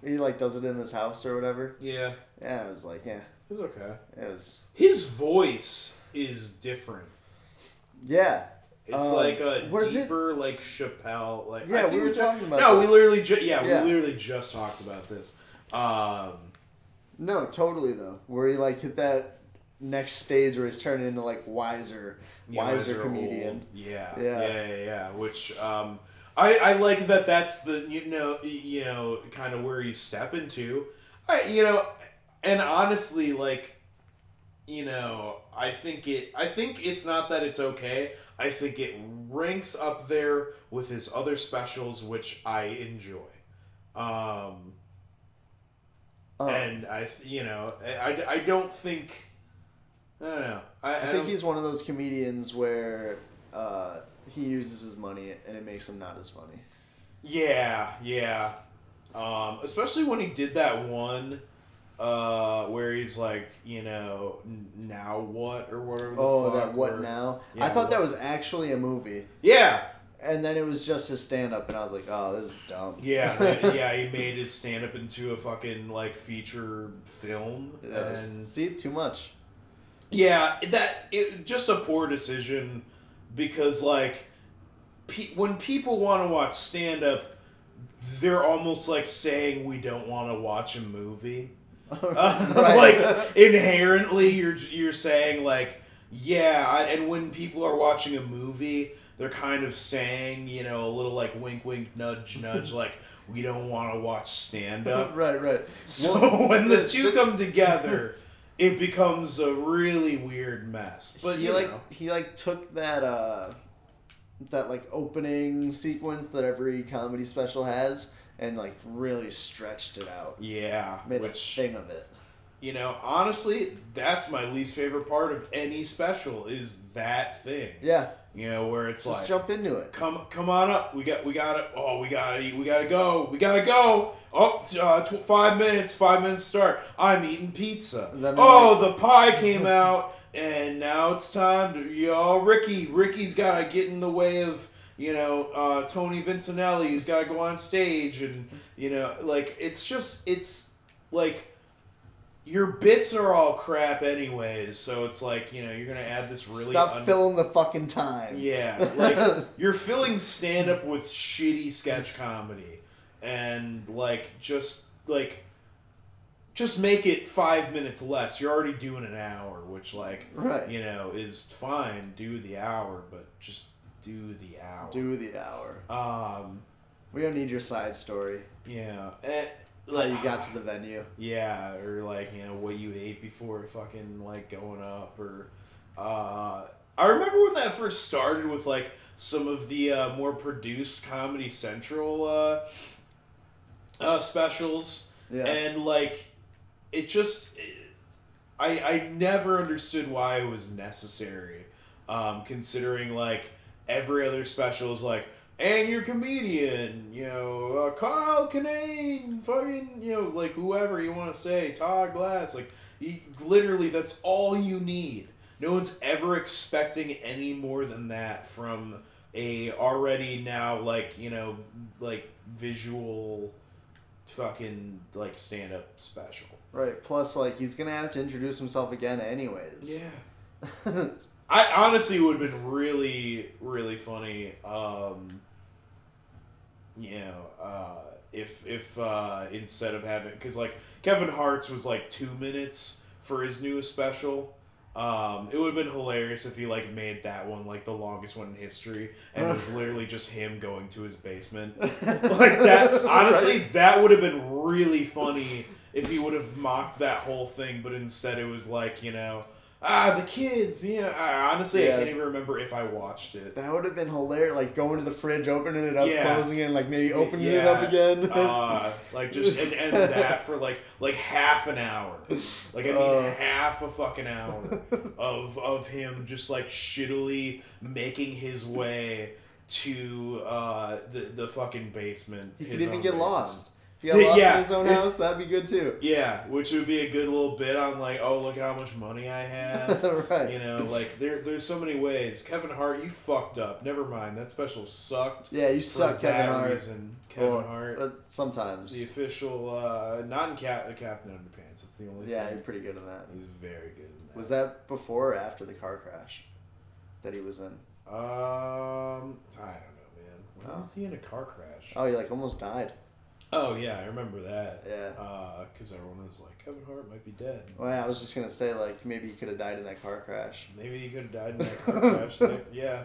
He like does it in his house or whatever. Yeah, Yeah, I was like, yeah, It was okay. It was His voice is different. yeah. It's Uh, like a where's it- deeper, like Chappelle. Like Yeah, we were talking about No, this. we literally, ju- yeah, Yeah. we literally just talked about this. Um, No, totally though. Where he like hit that next stage where he's turning into like wiser, Yeah, wiser comedian. Yeah, Yeah. yeah, yeah, yeah. Which um, I I like that. That's the you know you know kind of where he's stepping to. I you know, and honestly, like, you know, I think it. I think it's not that it's okay. I think it ranks up there with his other specials, which I enjoy. Um, Oh. and I, you know, I, I, I don't think. I don't know. I, I, I think he's one of those comedians where uh, he uses his money and it makes him not as funny. Yeah, yeah. Um, especially when he did that one uh, where he's like, you know, now what or whatever. The Oh, that what or- now? Yeah, I thought what- that was actually a movie, Yeah, and then it was just his stand up, and I was like, oh, this is dumb. yeah, [LAUGHS] yeah. He made his stand up into a fucking like feature film, was- and see, too much. Yeah, that it just a poor decision because like pe- when people want to watch stand up they're almost like saying we don't want to watch a movie. [LAUGHS] Uh, like inherently you're you're saying like yeah, I, and when people are watching a movie they're kind of saying, you know, a little like wink wink nudge nudge like we don't want to watch stand up. right, right. So Well, [LAUGHS] when the the- two come together, it becomes a really weird mess. But he you like know. he like took that uh that like opening sequence that every comedy special has and like really stretched it out. yeah, Made which a thing of it. you know, honestly, that's my least favorite part of any special is that thing. Yeah, You know, where it's just like, jump into it. come come on up, we got we got to Oh, we got to we got to go, we got to go. Oh, uh, tw- five minutes, five minutes start. I'm eating pizza. Oh, the pie came [LAUGHS] out, and now it's time to yo, Ricky. Ricky's got to get in the way of you know uh, Tony Vincentelli. He's got to go on stage, and you know, like it's just it's like your bits are all crap anyways. So it's like you know you're gonna add this really Stop un- filling the fucking time. yeah, like [LAUGHS] you're filling stand up with shitty sketch comedy and like just like just make it 5 minutes less. You're already doing an hour, which like Right. you know is fine. Do the hour, but just do the hour. Do the hour. um We don't need your side story. yeah, eh, How you got to the venue. Yeah, or like you know what you ate before fucking like going up, or uh, I remember when that first started with like some of the uh, more produced Comedy Central uh, uh, specials, Yeah. and like it just I I never understood why it was necessary, um, considering like every other special is like. And your comedian, you know, uh, Kyle Kinane, fucking, you know, like whoever you want to say, Todd Glass, like, you, literally, that's all you need. No one's ever expecting any more than that from a already now, like, you know, like visual fucking, like, stand up special. Right. Plus, like, he's gonna have to introduce himself again, anyways. Yeah. [LAUGHS] I honestly would have been really, really funny. Um, you know, uh, if if uh, instead of having because like Kevin Hart's was like two minutes for his newest special. Um, it would have been hilarious if he like made that one like the longest one in history, and it was [LAUGHS] literally just him going to his basement like that. [LAUGHS] Honestly, that would have been really funny if he would have mocked that whole thing, but instead it was like you know, ah, the kids. Yeah, I, honestly, Yeah. I can't even remember if I watched it. That would have been hilarious. Like going to the fridge, opening it up, Yeah. closing it, and like maybe opening it up again. uh, like just and, and [LAUGHS] that for like like half an hour. Like I mean Uh. half a fucking hour of of him just like shittily making his way to uh the the fucking basement. he could even get basement. lost. If he got lost Yeah. in his own house, that'd be good too. Yeah, which would be a good little bit on like, oh look at how much money I have. [LAUGHS] right. You know, like there there's so many ways. Kevin Hart, you fucked up. Never mind. That special sucked. Yeah, you suck, Kevin Hart. Reason. Kevin Well, Hart. uh, sometimes. the official, uh, not in Cap- Captain Underpants. That's the only. yeah, you're pretty good in that. he's very good in that. Was that before or after the car crash that he was in? Um, I don't know, man. When Oh. was he in a car crash? Oh, he like almost died. [LAUGHS] Oh yeah, I remember that. Yeah. Uh, because everyone was like, Kevin Hart might be dead. Well, yeah, I was just gonna say like maybe he could have died in that car crash. Maybe he could have died in that [LAUGHS] car crash. That- yeah.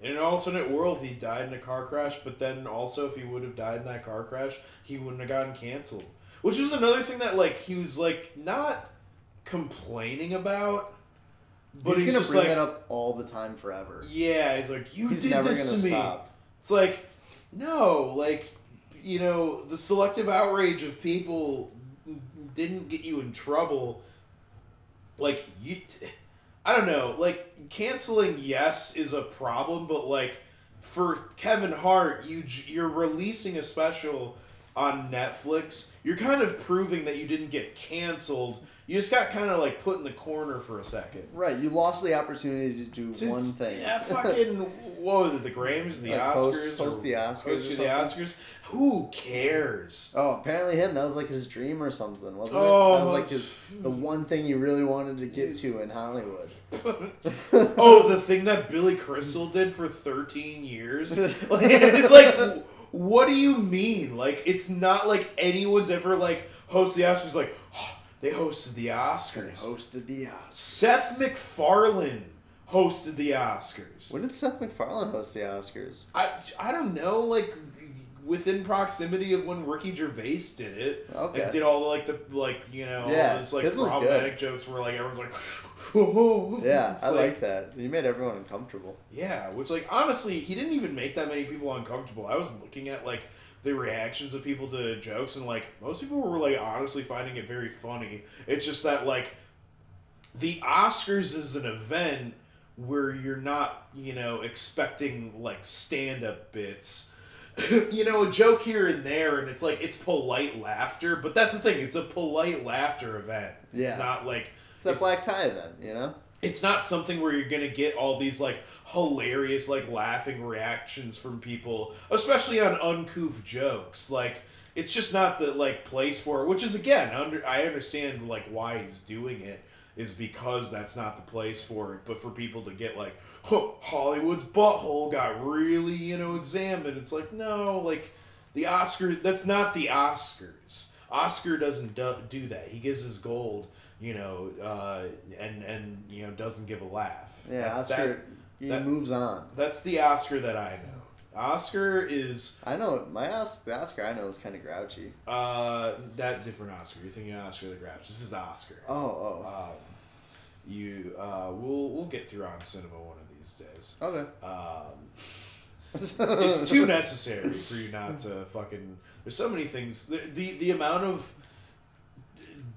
In an alternate world, he died in a car crash, but then also, if he would have died in that car crash, he wouldn't have gotten canceled. Which was another thing that, like, he was, like, not complaining about, but he's, he's, gonna bring like, it up all the time forever. yeah, he's like, you He's did never this gonna to me. stop. It's like, no, like, you know, the selective outrage of people didn't get you in trouble. Like, you. I don't know. Like, canceling, yes, is a problem, but, like, for Kevin Hart, you you're releasing a special on Netflix. You're kind of proving that you didn't get canceled. You just got kind of like put in the corner for a second. Right, you lost the opportunity to do To- one thing. Yeah, fucking [LAUGHS] what was it? The Grammys, the Like, Oscars, host- host or the Oscars host the? Oscars. Who cares? Oh, apparently him. That was like his dream or something, wasn't it? Oh. That was like his oh, the one thing he really wanted to get Yes. to in Hollywood. [LAUGHS] oh, the [LAUGHS] thing that Billy Crystal did for 13 years? like, like, what do you mean? Like, it's not like anyone's ever, like, host the Oscars, like, "Oh, they hosted the Oscars. hosted the Oscars. Seth MacFarlane hosted the Oscars. When did Seth MacFarlane host the Oscars? I, I don't know, like, within proximity of when Ricky Gervais did it. Okay. And did all the, like, the, like, you know, Yeah, all those, like, problematic jokes where, like, everyone's like, whoa. [LAUGHS] Yeah, It's I like that. He made everyone uncomfortable. Yeah, which like honestly, he didn't even make that many people uncomfortable. I was looking at like the reactions of people to jokes and like most people were like honestly finding it very funny. It's just that like the Oscars is an event where you're not, you know, expecting like stand-up bits. [LAUGHS] you know, a joke here and there and it's like it's polite laughter, but that's the thing, it's a polite laughter event. It's Yeah. not like It's that It's- black tie event, you know? it's not something where you're gonna get all these like hilarious like laughing reactions from people especially on uncouth jokes. Like it's just not the like place for it which is again under i understand like why he's doing it is because that's not the place for it but for people to get like hollywood's butthole got really you know examined. It's like no like the oscar that's not the oscars. Oscar doesn't do, do that. He gives his gold you know uh, and and you know doesn't give a laugh. Yeah, that's Oscar, that, he that- moves on. that's the oscar that i know oscar is I know, my Oscar, the Oscar I know is kind of grouchy. uh that different oscar you're thinking oscar the grouch this is oscar Oh, oh. um, you uh we'll we'll get through on cinema one of these days Okay. um it's, [LAUGHS] it's too necessary for you not to fucking. There's so many things. The, the the amount of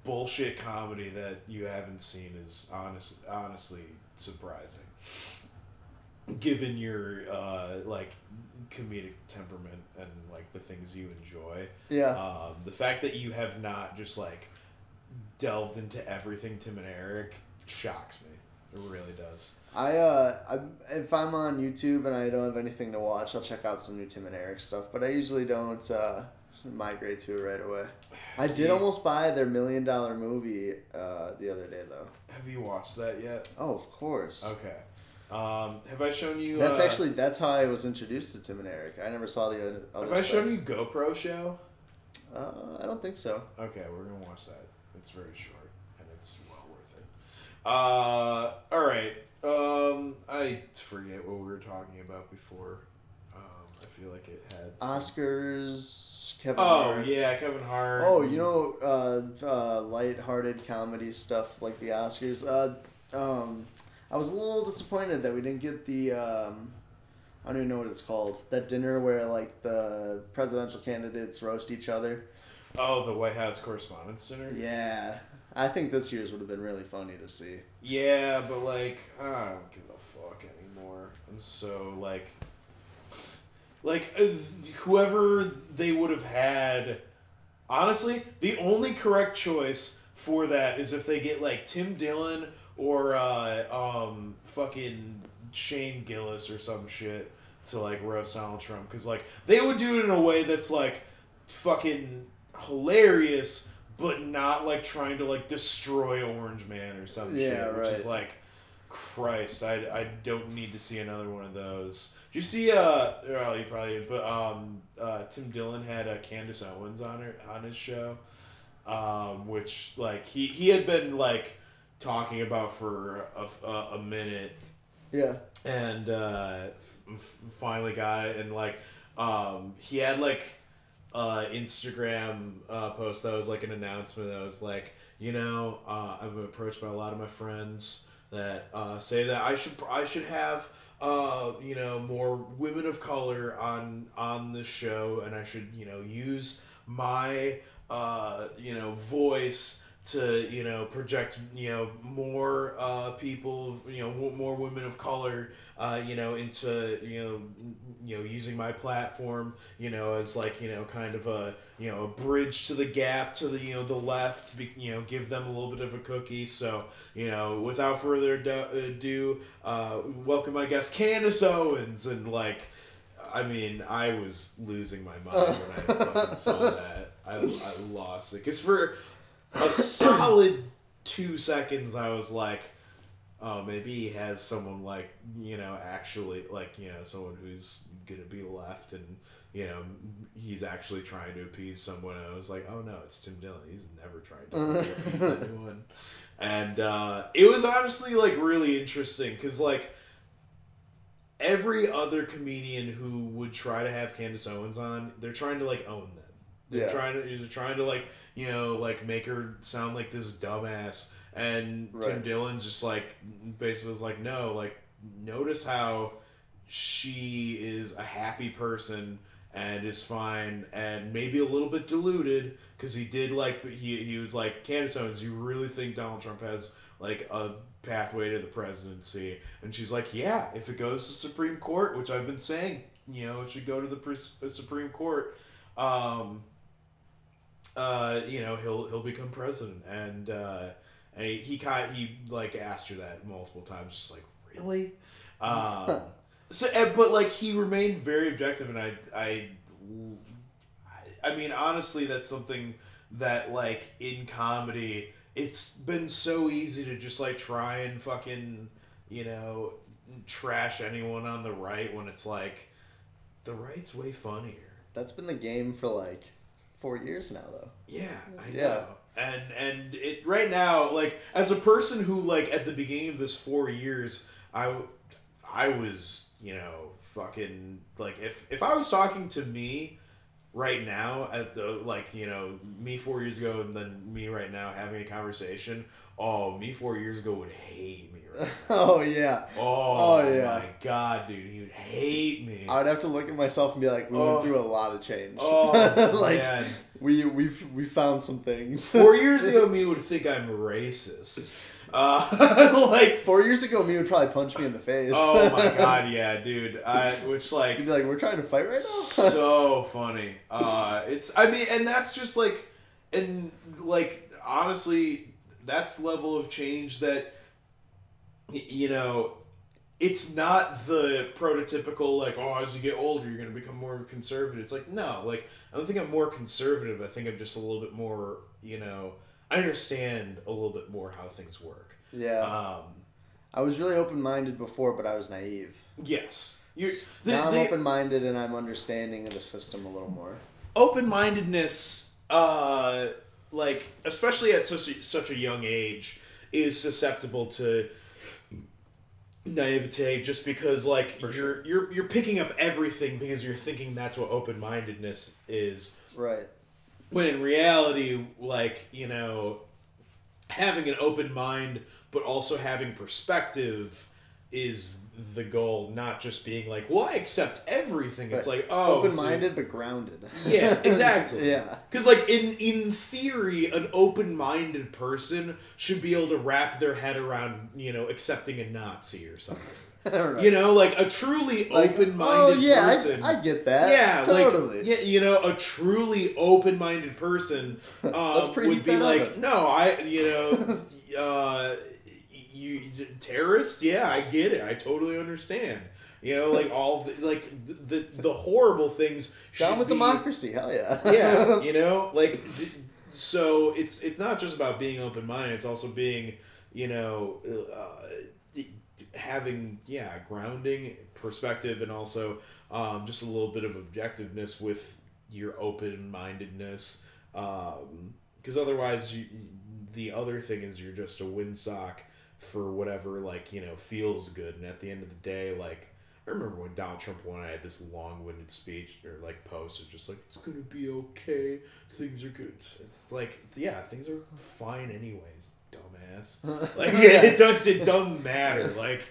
bullshit comedy that you haven't seen is honest honestly surprising. Given your uh, like comedic temperament and like the things you enjoy, Yeah. um, the fact that you have not just like delved into everything Tim and Eric shocks me. It really does. I uh, I, if I'm on YouTube and I don't have anything to watch, I'll check out some new Tim and Eric stuff. But I usually don't uh, migrate to it right away. I did almost buy their million dollar movie uh, the other day though. Have you watched that yet? Oh, of course. Okay. Um, have I shown you? That's uh, actually that's how I was introduced to Tim and Eric. I never saw the other. Have I shown you GoPro show? Uh, I don't think so. Okay, we're gonna watch that. It's very short and it's well worth it. Uh, all right. Um, I forget what we were talking about before. Um, I feel like it had. some- Oscars. Kevin Oh Hart. yeah, Kevin Hart. Oh, you know, uh, uh, light-hearted comedy stuff like the Oscars. Uh, um, I was a little disappointed that we didn't get the. Um, I don't even know what it's called. That dinner where like the presidential candidates roast each other. Oh, the White House Correspondents' Dinner. Yeah, I think this year's would have been really funny to see. Yeah, but like I don't give a fuck anymore. I'm so like, like uh, whoever they would have had honestly, the only correct choice for that is if they get like Tim Dillon or uh, um, fucking Shane Gillis or some shit to like roast Donald Trump because like they would do it in a way that's like fucking hilarious, but not like trying to like destroy Orange Man or some Yeah, shit, which is like. Christ, I, I don't need to see another one of those. Did you see? Uh, well, you probably didn't, but um, uh, Tim Dillon had uh, Candace Owens on her on his show, um, which like he he had been like talking about for a, a, a minute, Yeah. and uh, f- finally got it, and like um, he had like uh, Instagram uh, post that was like an announcement that was like, you know, uh, I've been approached by a lot of my friends that uh, say that I should I should have uh, you know more women of color on on the show, and I should you know use my uh, you know voice to you know project you know more uh, people you know more women of color uh, you know into you know you know using my platform you know as like you know kind of a you know a bridge to the gap to the you know the left be, you know give them a little bit of a cookie so you know without further ado, uh, welcome my guest Candace Owens and like I mean, I was losing my mind when I fucking saw that. I, I lost it. Because for a solid two seconds, I was like, oh, maybe he has someone like, you know, actually, like, you know, someone who's going to be left and, you know, he's actually trying to appease someone. And I was like, oh no, it's Tim Dillon. He's never tried to [LAUGHS] appease anyone. And uh, it was honestly, like, really interesting because, like, every other comedian who would try to have Candace Owens on, they're trying to like own them. They're Yeah. trying to they're trying to like you know like make her sound like this dumbass. And Tim Right. Dillon's just like basically was like no like notice how she is a happy person and is fine and maybe a little bit deluded because he did like he, he was like Candace Owens you really think Donald Trump has like a pathway to the presidency and she's like yeah if it goes to Supreme Court which I've been saying you know it should go to the pres- uh, Supreme Court um uh you know he'll he'll become president and uh and he, he kind he like asked her that multiple times just like really [LAUGHS] um so, but like he remained very objective, and I, I, I mean, honestly, that's something that like in comedy, it's been so easy to just like try and fucking, you know, trash anyone on the right when it's like, the right's way funnier. That's been the game for like four years now, though. Yeah, I Yeah. know. And and it right now, like as a person who like at the beginning of this four years, I I was you know fucking like if if I was talking to me right now at the like you know me four years ago and then me right now having a conversation, oh me four years ago would hate [LAUGHS] oh yeah. Oh, Oh, yeah. my god, dude, he would hate me. I would have to look at myself and be like, we Oh. went through a lot of change. oh [LAUGHS] like man. we we've we found some things. Four years ago, [LAUGHS] me would think I'm racist. Uh, like Four years ago, me would probably punch me in the face. Oh my god, yeah, dude. I, which like You'd be like, we're trying to fight right now. so funny. Uh, it's I mean, and that's just like, and like honestly, that's level of change that you know. It's not the prototypical like oh as you get older you're gonna become more conservative. It's like no like I don't think I'm more conservative. I think I'm just a little bit more you know I understand a little bit more how things work. yeah, Um, I was really open minded before, but I was naive. yes, you now I'm the- open minded and I'm understanding of the system a little more. open-mindedness uh like especially at such a, such a young age is susceptible to naivete just because like you're you're you're picking up everything because you're thinking that's what open-mindedness is Right. when in reality like you know having an open mind but also having perspective is the goal not just being like well i accept everything it's Right. like oh open so- minded but grounded. yeah, exactly. [LAUGHS] yeah. Because, like, in in theory, an open minded person should be able to wrap their head around, you know, accepting a Nazi or something. [LAUGHS] Right. You know, like a truly Like, open-minded oh, yeah, I- person. I, get that. yeah, totally. like yeah, you know, a truly open-minded person [LAUGHS] um, would be like, no, I, you know, uh, you terrorist, yeah, I get it, I totally understand. You know, like all the, like the the, the horrible things. Down with be- democracy, hell yeah. yeah, [LAUGHS] you know, like so it's it's not just about being open minded. It's also being you know uh, having yeah grounding perspective and also um, just a little bit of objectiveness with your open mindedness. Because otherwise, you, the other thing is you're just a windsock for whatever like you know feels good, and at the end of the day, like. I remember when Donald Trump won, I had this long-winded speech or like post. It's just like it's gonna be okay. Things are good. It's like yeah, things are fine anyways, dumbass. [LAUGHS] Like [LAUGHS] it does. It doesn't matter. Like,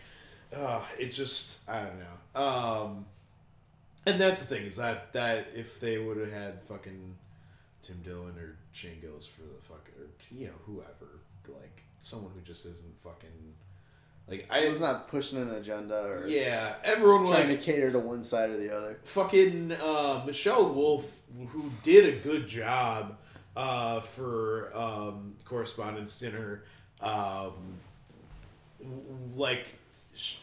uh, it just I don't know. Um, and that's the thing is that that if they would have had fucking Tim Dillon or Shane Gillis for the fucking or you know whoever like someone who just isn't fucking like I I was not pushing an agenda or yeah everyone trying like to cater to one side or the other. fucking uh, Michelle Wolf, who did a good job uh, for um, correspondence dinner, um, like sh-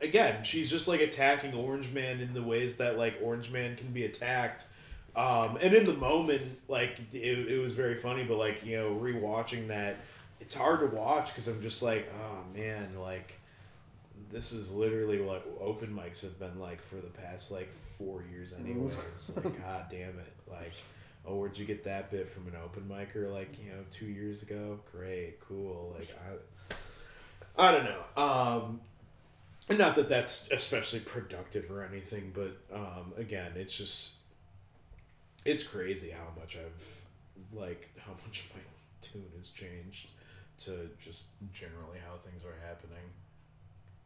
again, she's just like attacking Orange Man in the ways that like Orange Man can be attacked. Um, and in the moment, like it, it was very funny, but like you know, rewatching that, it's hard to watch because I'm just like, oh man, like this is literally what open mics have been like for the past like four years anyways. Like [LAUGHS] god damn it. Like oh where'd you get that bit from an open micer like you know two years ago? Great cool. Like i i don't know. Um not that that's especially productive or anything but um again it's just it's crazy how much i've like how much my [LAUGHS] tune has changed to just generally how things are happening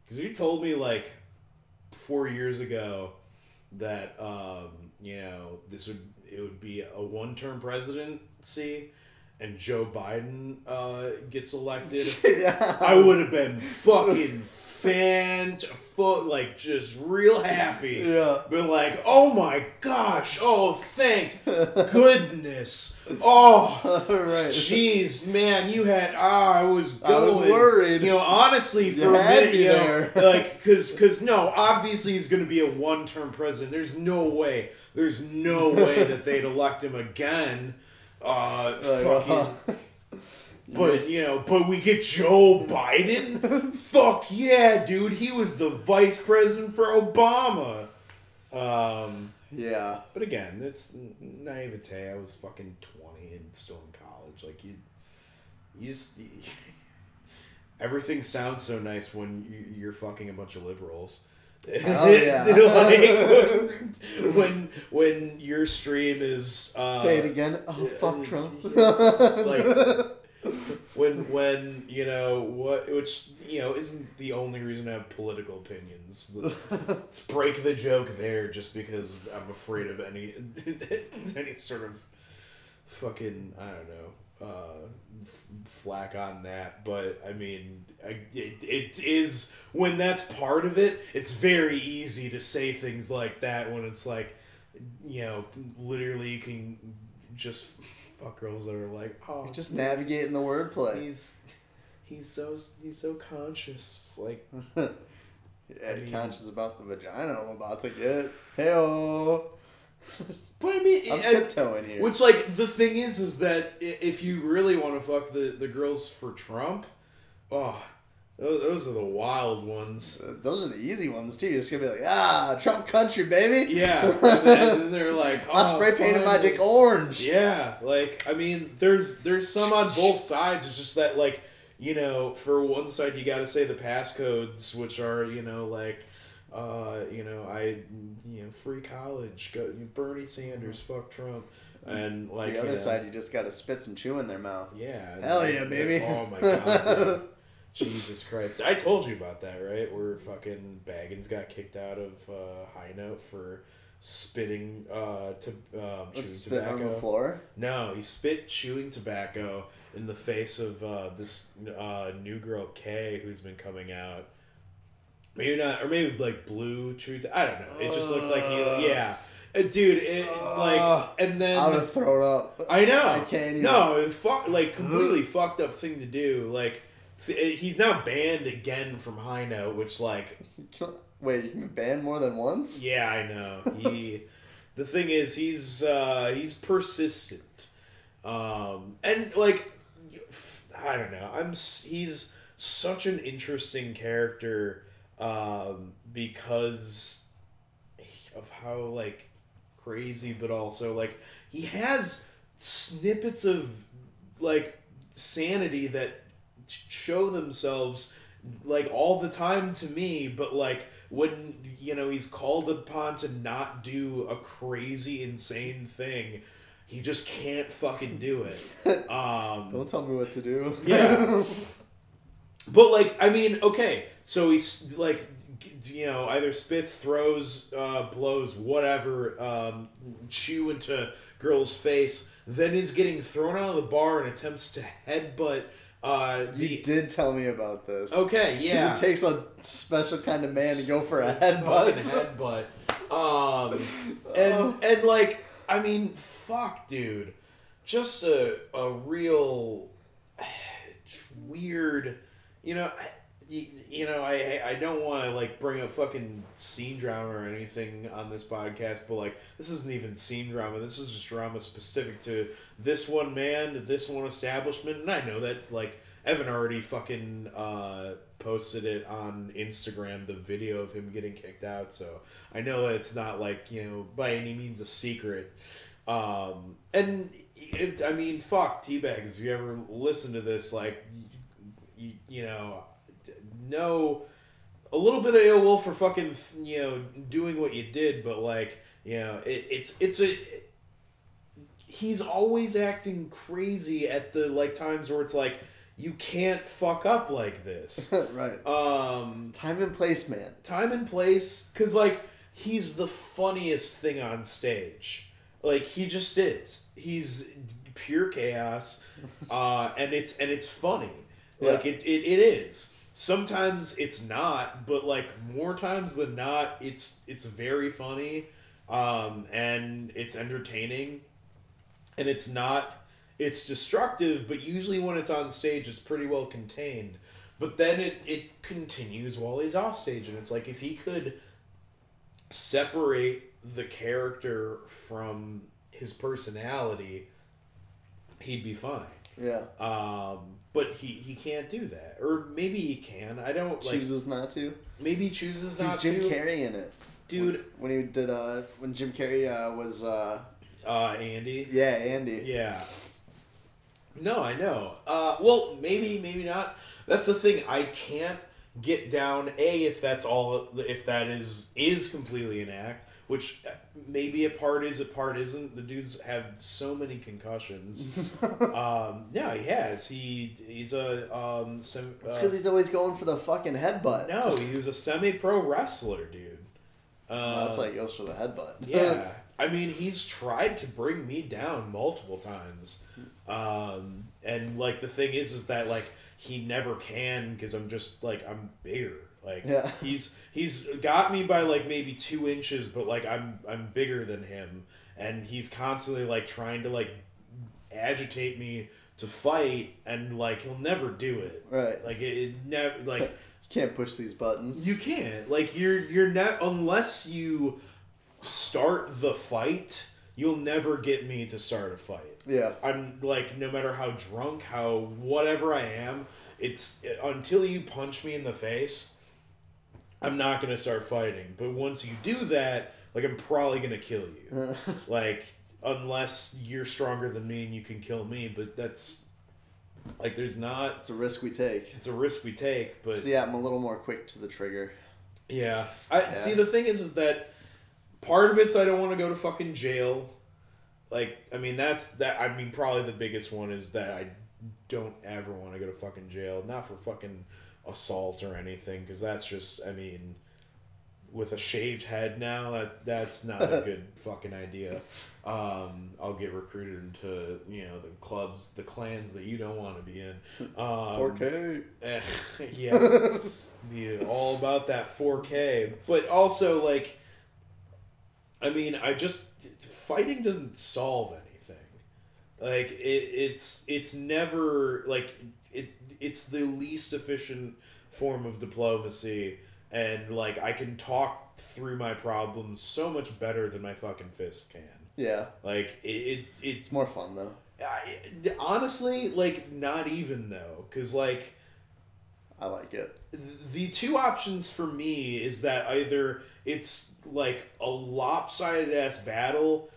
because you told me like four years ago that um, you know this would it would be a one term presidency and Joe Biden uh, gets elected. [LAUGHS] yeah. I would have been fucking fan like just real happy. Yeah. Been like, oh my gosh, oh thank goodness. Oh [LAUGHS] right. Jeez, man, you had ah, I was going. I was worried. You know, honestly, for You a minute, you know, there. [LAUGHS] like, cause, cause no, obviously he's going to be a one-term president. There's no way. There's no way that they'd [LAUGHS] elect him again. Uh, Like, fucking. uh, But you know, but we get Joe Biden. [LAUGHS] Fuck yeah, dude! He was the vice president for Obama. Um, yeah. but again, it's naivete. I was fucking twenty and still in college. Like you, you just [LAUGHS] everything sounds so nice when you, you're fucking a bunch of liberals. Oh, yeah. [LAUGHS] like when when your stream is uh, Say it again. Oh fuck Trump. like when when you know what which you know isn't the only reason I have political opinions. Let's, [LAUGHS] let's break the joke there just because i'm afraid of any [LAUGHS] any sort of fucking i don't know uh f- flack on that. But i mean I, it, it is when that's part of it it's very easy to say things like that when it's like you know literally you can just fuck girls that are like oh Just navigating the wordplay. he's he's so he's so conscious like [LAUGHS] Yeah, I mean- conscious about the vagina I'm about to get. Heyo. but [LAUGHS] i mean I'm and- tiptoeing here. which like the thing is is that if you really want to fuck the the girls for trump oh those, those are the wild ones Uh, Those are the easy ones too. You're gonna be like, ah, Trump country, baby. yeah and [LAUGHS] then, and then they're like I oh, spray painted my dick orange. Yeah, like I mean, there's there's some on both sides. It's just that like you know, for one side you got to say the passcodes, which are you know like, uh, you know I you know free college, go Bernie Sanders, fuck Trump, and like the you other know, side, you just gotta spit some chew in their mouth. yeah, Hell yeah, baby. Oh my god. [LAUGHS] Jesus Christ! I told you about that, right? Where fucking Baggins got kicked out of uh, High Note for spitting uh, to um, chewing Spit on tobacco. the floor. No, he spit chewing tobacco in the face of uh, this uh, new girl Kay, who's been coming out. maybe not, or maybe like blue truth. I don't know. It just looked like Uh. he, yeah, Uh, dude. It Uh. like, and then I would have thrown up. I know. I can't even. No, it fuck like completely fucked up thing to do. Like see, he's now banned again from High Note, which like [LAUGHS] Wait, you can be banned more than once? yeah, I know. He [LAUGHS] the thing is he's uh he's persistent. Um and like I don't know. I'm he's such an interesting character um because of how like crazy but also like he has snippets of like sanity that show themselves like all the time to me but like when you know he's called upon to not do a crazy insane thing he just can't fucking do it [LAUGHS] um Don't tell me what to do. Yeah. [LAUGHS] but like i mean okay so he's like you know either spits throws uh, blows whatever um, chew into girl's face then is getting thrown out of the bar and attempts to headbutt uh, the you did tell me about this. Okay, yeah It takes a special kind of man to go for a headbutt. headbutt. Um, [LAUGHS] and and like I mean, fuck, dude, just a a real [SIGHS] weird, you know. You, you know, I I don't want to like bring up fucking scene drama or anything on this podcast, but like this isn't even scene drama. This is just drama specific to this one man, this one establishment, and I know that like Evan already fucking uh, posted it on Instagram, the video of him getting kicked out. So I know that it's not like you know by any means a secret. Um, and it, I mean, fuck teabags. If you ever listen to this, like, you, you know, know a little bit of ill will for fucking you know doing what you did, but like you know it, it's it's a he's always acting crazy at the like times where it's like you can't fuck up like this. [LAUGHS] right. Um, Time and place, man. time and place because like he's the funniest thing on stage like he just is he's pure chaos [LAUGHS] uh and it's and it's funny like Yeah. it, it, it is sometimes it's not but like more times than not it's it's very funny um and it's entertaining. And it's not it's destructive but usually when it's on stage it's pretty well contained. But then it, it continues while he's off stage and it's like if he could separate the character from his personality he'd be fine. Yeah. um but he he can't do that or maybe he can i don't like Chooses not to. maybe he chooses not. To. He's Jim to Carrey in it. dude When he did uh when Jim Carrey uh was uh uh andy yeah, Andy. Yeah. No, I know. Uh, well, maybe, maybe not. That's the thing. I can't get down. A, if that's all, if that is is completely an act, which uh, maybe a part is, a part isn't. The dude's had so many concussions. [LAUGHS] um, yeah, he has. He he's a um. Sem, It's uh, because he's always going for the fucking headbutt. no, he was a semi-pro wrestler, dude. Uh, that's why he goes for the headbutt. yeah. [LAUGHS] I mean, he's tried to bring me down multiple times. Um, and like the thing is is that like he never can because I'm just like I'm bigger. Like Yeah. [LAUGHS] he's he's got me by like maybe 2 inches but like I'm I'm bigger than him and he's constantly like trying to like agitate me to fight and like he'll never do it. Right. Like it, it never like You [LAUGHS] Can't push these buttons. you can't. Like you're you're not unless you start the fight, you'll never get me to start a fight. yeah. I'm like no matter how drunk, how whatever I am, it's until you punch me in the face, I'm not going to start fighting. But once you do that, like I'm probably going to kill you. [LAUGHS] like unless you're stronger than me and you can kill me, but that's like there's not It's a risk we take. it's a risk we take, but So yeah, I'm a little more quick to the trigger. Yeah. I see the thing is is that part of it's I don't want to go to fucking jail. Like I mean that's that I mean probably the biggest one is that I don't ever want to go to fucking jail, not for fucking assault or anything cuz that's just I mean with a shaved head now that that's not a [LAUGHS] good fucking idea. Um, I'll get recruited into you know the clubs, the clans that you don't want to be in. Um, 4K. Eh, [LAUGHS] yeah. be all about that 4K, but also like, I mean, I just fighting doesn't solve anything. Like it, it's it's never like. It's the least efficient form of diplomacy, and like I can talk through my problems so much better than my fucking fist can. Yeah, Like it, it it's more fun though. I, honestly like not even though, because like I like it. the two options for me is that either it's like a lopsided ass battle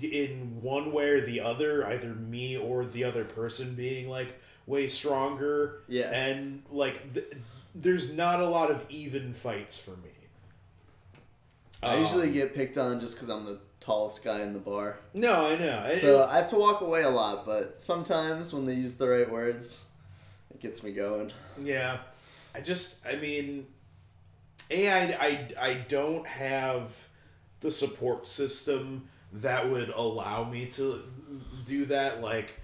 in one way or the other, either me or the other person being like way stronger. Yeah. And like th- there's not a lot of even fights for me. I Um, usually get picked on just because I'm the tallest guy in the bar. No, I know. It- So I have to walk away a lot, but sometimes when they use the right words, it gets me going. Yeah, I just, I mean, a I, I, I don't have the support system that would allow me to do that. Like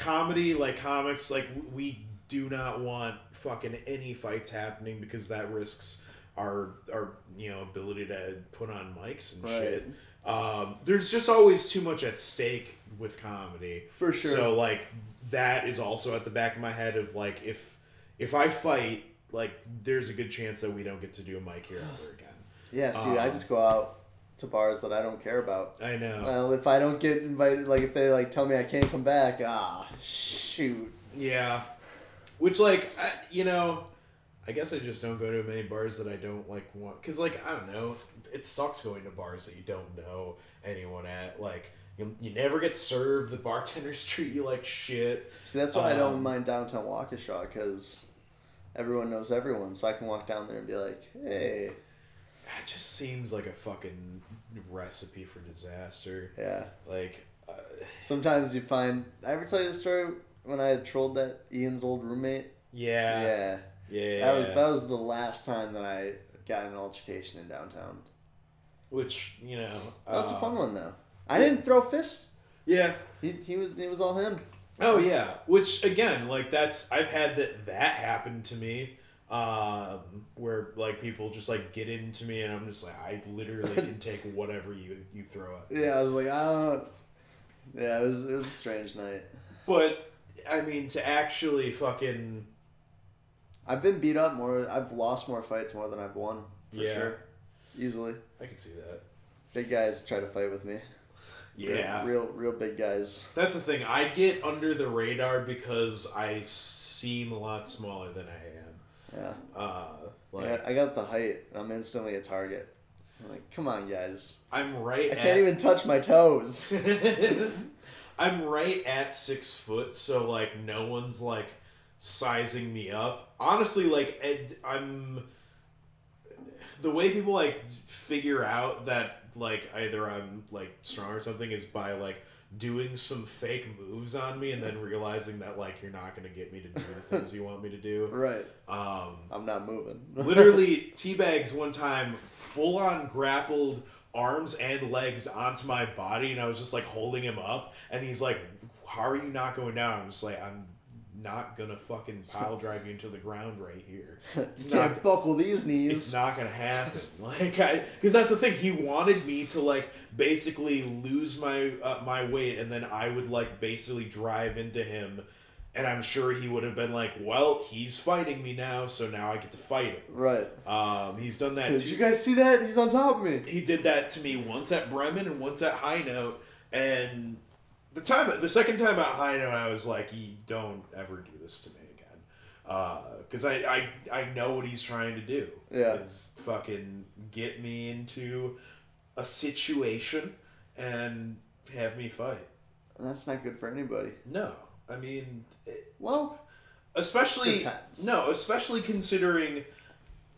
comedy, like comics, like we do not want fucking any fights happening because that risks our our you know ability to put on mics and Right. shit. Um, there's just always too much at stake with comedy. For sure. So like that is also at the back of my head of like if if I fight, like there's a good chance that we don't get to do a mic here ever again. Yeah, see, I Um, just go out to bars that I don't care about. I know. Well, if I don't get invited, like if they like tell me I can't come back, ah, shoot. Yeah. Which like I, you know, I guess I just don't go to many bars that I don't like want cuz like I don't know, it sucks going to bars that you don't know anyone at like you, you never get served. The bartenders [LAUGHS] treat you like shit. See, that's why I don't Um, mind downtown Waukesha because everyone knows everyone, so I can walk down there and be like, hey, It just seems like a fucking recipe for disaster. yeah. Like, uh, Sometimes you find. I ever tell you the story when I had trolled that Ian's old roommate? yeah, yeah. yeah, That was that was the last time that I got an altercation in downtown. Which you know, That was uh, a fun one though. I didn't throw fists. Yeah. He, he was it was all him. Oh yeah. Which again, like that's I've had that that happen to me. Um, where like people just like get into me and I'm just like I literally can [LAUGHS] take whatever you you throw at. me. Yeah, I was like, I don't. Yeah, it was it was a strange night. But I mean, to actually fucking I've been beat up more. I've lost more fights more than I've won for Yeah. sure, easily. I can see that. Big guys try to fight with me. Yeah. real real big guys. That's the thing. I get under the radar because I seem a lot smaller than I am. Yeah, Uh, like yeah I got the height. and I'm instantly a target. I'm like, come on, guys. I'm right. I at, can't even touch my toes. [LAUGHS] [LAUGHS] I'm right at six foot, so like no one's like sizing me up. Honestly, like I'm the way people like figure out that like either I'm like strong or something is by like doing some fake moves on me and then realizing that like you're not gonna get me to do the things you want me to do. [LAUGHS] right. Um, I'm not moving. [LAUGHS] literally teabags one time full on grappled arms and legs onto my body and I was just like holding him up and he's like how are you not going down I'm just like I'm not gonna fucking pile drive you into the ground right here [LAUGHS] it's Can't not buckle these knees. it's not gonna happen [LAUGHS] like I because that's the thing he wanted me to like basically lose my uh, my weight and then I would like basically drive into him and I'm sure he would have been like well he's fighting me now so now I get to fight him Right. um, he's done that. Did too. you guys see that? He's on top of me. He did that to me once at Bremen and once at High Note, and the time, the second time at High Note, I was like, "You don't ever do this to me again," because I, I I know what he's trying to do. Yeah. is fucking get me into a situation and have me fight. That's not good for anybody. No, I mean. It, Well, especially Depends. no especially considering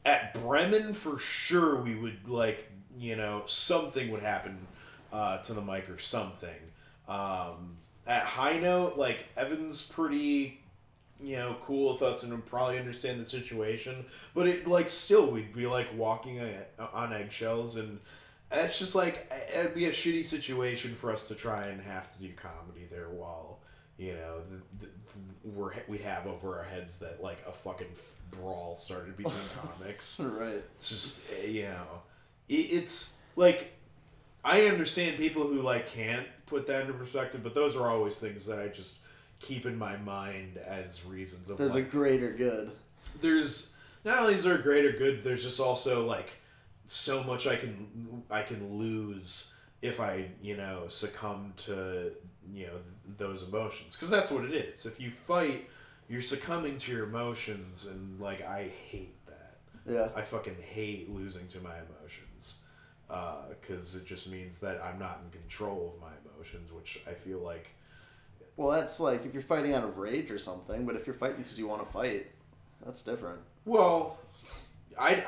at bremen for sure we would like you know something would happen uh, to the mic or something um, at high note like evan's pretty you know cool with us and would probably understand the situation but it like still we'd be like walking on- on eggshells and it's just like it'd be a shitty situation for us to try and have to do comedy there while you know th- th- we're we have over our heads that like a fucking brawl started between [LAUGHS] comics. right. It's just eh, you know, it, it's like I understand people who like can't put that into perspective, but those are always things that I just keep in my mind as reasons of There's like, a greater good. there's not only is there a greater good, there's just also like so much I can I can lose if I you know succumb to you know those emotions because that's what it is. If you fight, you're succumbing to your emotions, and like I hate that. Yeah. I fucking hate losing to my emotions uh, because it just means that I'm not in control of my emotions, which I feel like Well, that's like if you're fighting out of rage or something, but if you're fighting because you want to fight, that's different. Well, I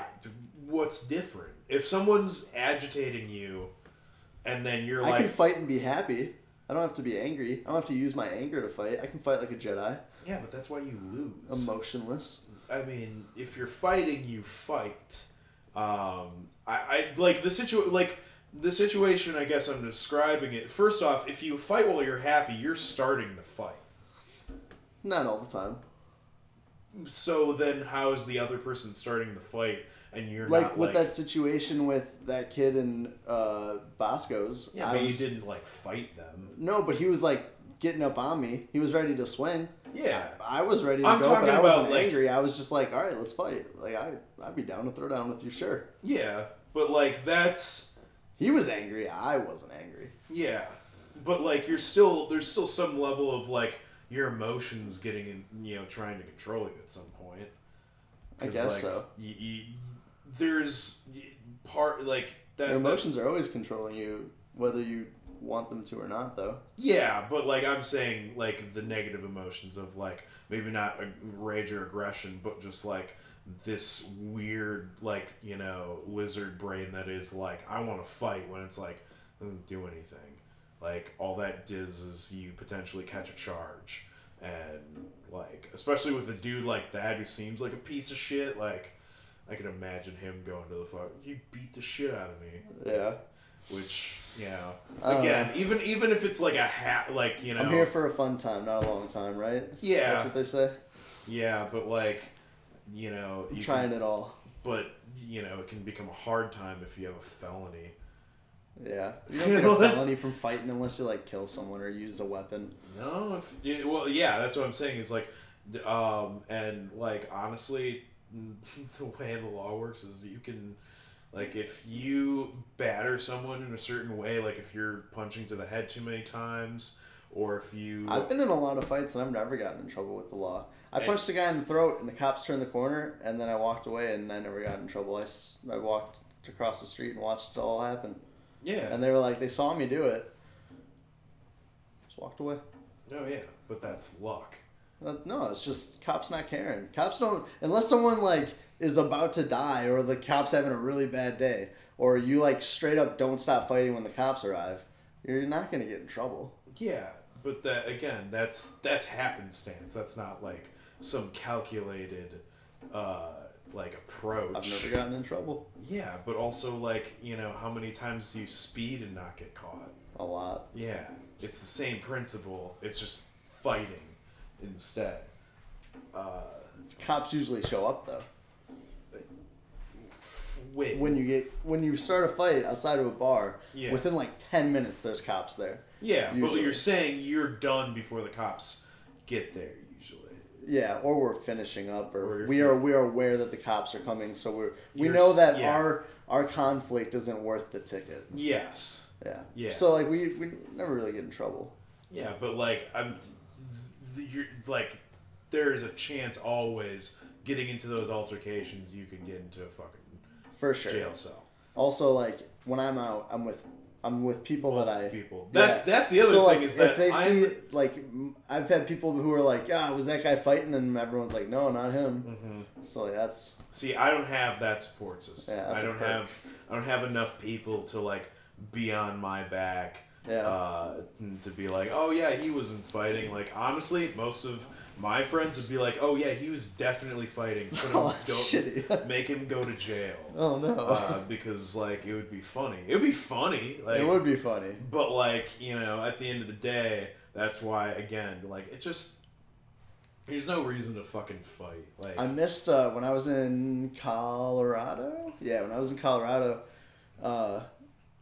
what's different if someone's agitating you, and then you're I like, I can fight and be happy. I don't have to be angry. I don't have to use my anger to fight. I can fight like a Jedi, yeah, but that's why you lose. emotionless. I mean, if you're fighting, you fight. Um, I, I like the situ like the situation. I guess I'm describing it. First off, if you fight while you're happy, you're starting the fight. Not all the time. So then, how is the other person starting the fight, and you're Like not with like that situation with that kid in uh, Bosco's. Yeah, I but was, you didn't like fight them. No, but he was like getting up on me. He was ready to swing. Yeah, I was ready to I'm go, but talking I wasn't like- angry. I was just like, all right, let's fight. Like I, I'd be down to throw down with you, sure. yeah, but like that's He was angry. I wasn't angry. yeah, but like you're still there's still some level of like your emotions getting in, you know, trying to control you at some point. I guess like, so. y y there's part like that. Your emotions are always controlling you, whether you want them to or not, though. Yeah, but like I'm saying, like the negative emotions of like maybe not a rage or aggression, but just like this weird like you know lizard brain that is like I want to fight when it's like doesn't do anything. Like all that does is you potentially catch a charge, and like especially with a dude like that who seems like a piece of shit. Like I can imagine him going to the fuck. You beat the shit out of me Yeah. which you know again even even if it's like a hat like you know I'm here for a fun time, not a long time, right? yeah That's what they say. yeah but like you know you trying can, it all. but you know it can become a hard time if you have a felony Yeah. You don't get a felony from fighting unless you like kill someone or use a weapon. no if well yeah that's what i'm saying is like um and like honestly [LAUGHS] the way the law works is you can like if you batter someone in a certain way like if you're punching to the head too many times or if you I've been in a lot of fights and I've never gotten in trouble with the law. I Hey. punched a guy in the throat and the cops turned the corner and then I walked away and I never got in trouble. I, I walked across the street and watched it all happen. yeah And they were like, they saw me do it. Just walked away. oh yeah but that's luck Uh, No, it's just cops not caring. Cops don't unless someone like is about to die or the cops having a really bad day or you like straight up don't stop fighting when the cops arrive. You're not gonna get in trouble. Yeah, but that again, that's that's happenstance. That's not like some calculated uh like approach. I've never gotten in trouble. Yeah, but also like, you know, how many times do you speed and not get caught? A lot. Yeah. It's the same principle. It's just fighting instead. Uh Cops usually show up though. wait. When you get when you start a fight outside of a bar, Yeah. within like ten minutes there's cops there. yeah, but usually. you're saying you're done before the cops get there. Yeah, or we're finishing up, Or or we are we are aware that the cops are coming, so we're we know that yeah. our our conflict isn't worth the ticket. Yes. Yeah. Yeah. So like we we never really get in trouble. Yeah, but like I'm, th- you're like, there is a chance always getting into those altercations, you can get into a fucking For sure. jail cell. Also, like when I'm out, I'm with I'm with people that I people. Yeah. That's that's the other so, thing like, is that if they I'm, see like I've had people who are like, ah, was that guy fighting? And everyone's like, no, not him. Mhm. So like that's see, I don't have that support system. Yeah, that's I don't have I don't have enough people to like be on my back. Yeah. Uh, to be like, oh yeah, he wasn't fighting. Like honestly, most of my friends would be like, oh yeah, he was definitely fighting. Put him, [LAUGHS] Oh, that's shitty. [LAUGHS] Make him go to jail. oh no, uh, because like it would be funny. It would be funny. Like it would be funny. But like you know, at the end of the day, that's why again, like it just there's no reason to fucking fight. Like I missed uh, when I was in Colorado. Yeah, when I was in Colorado, uh,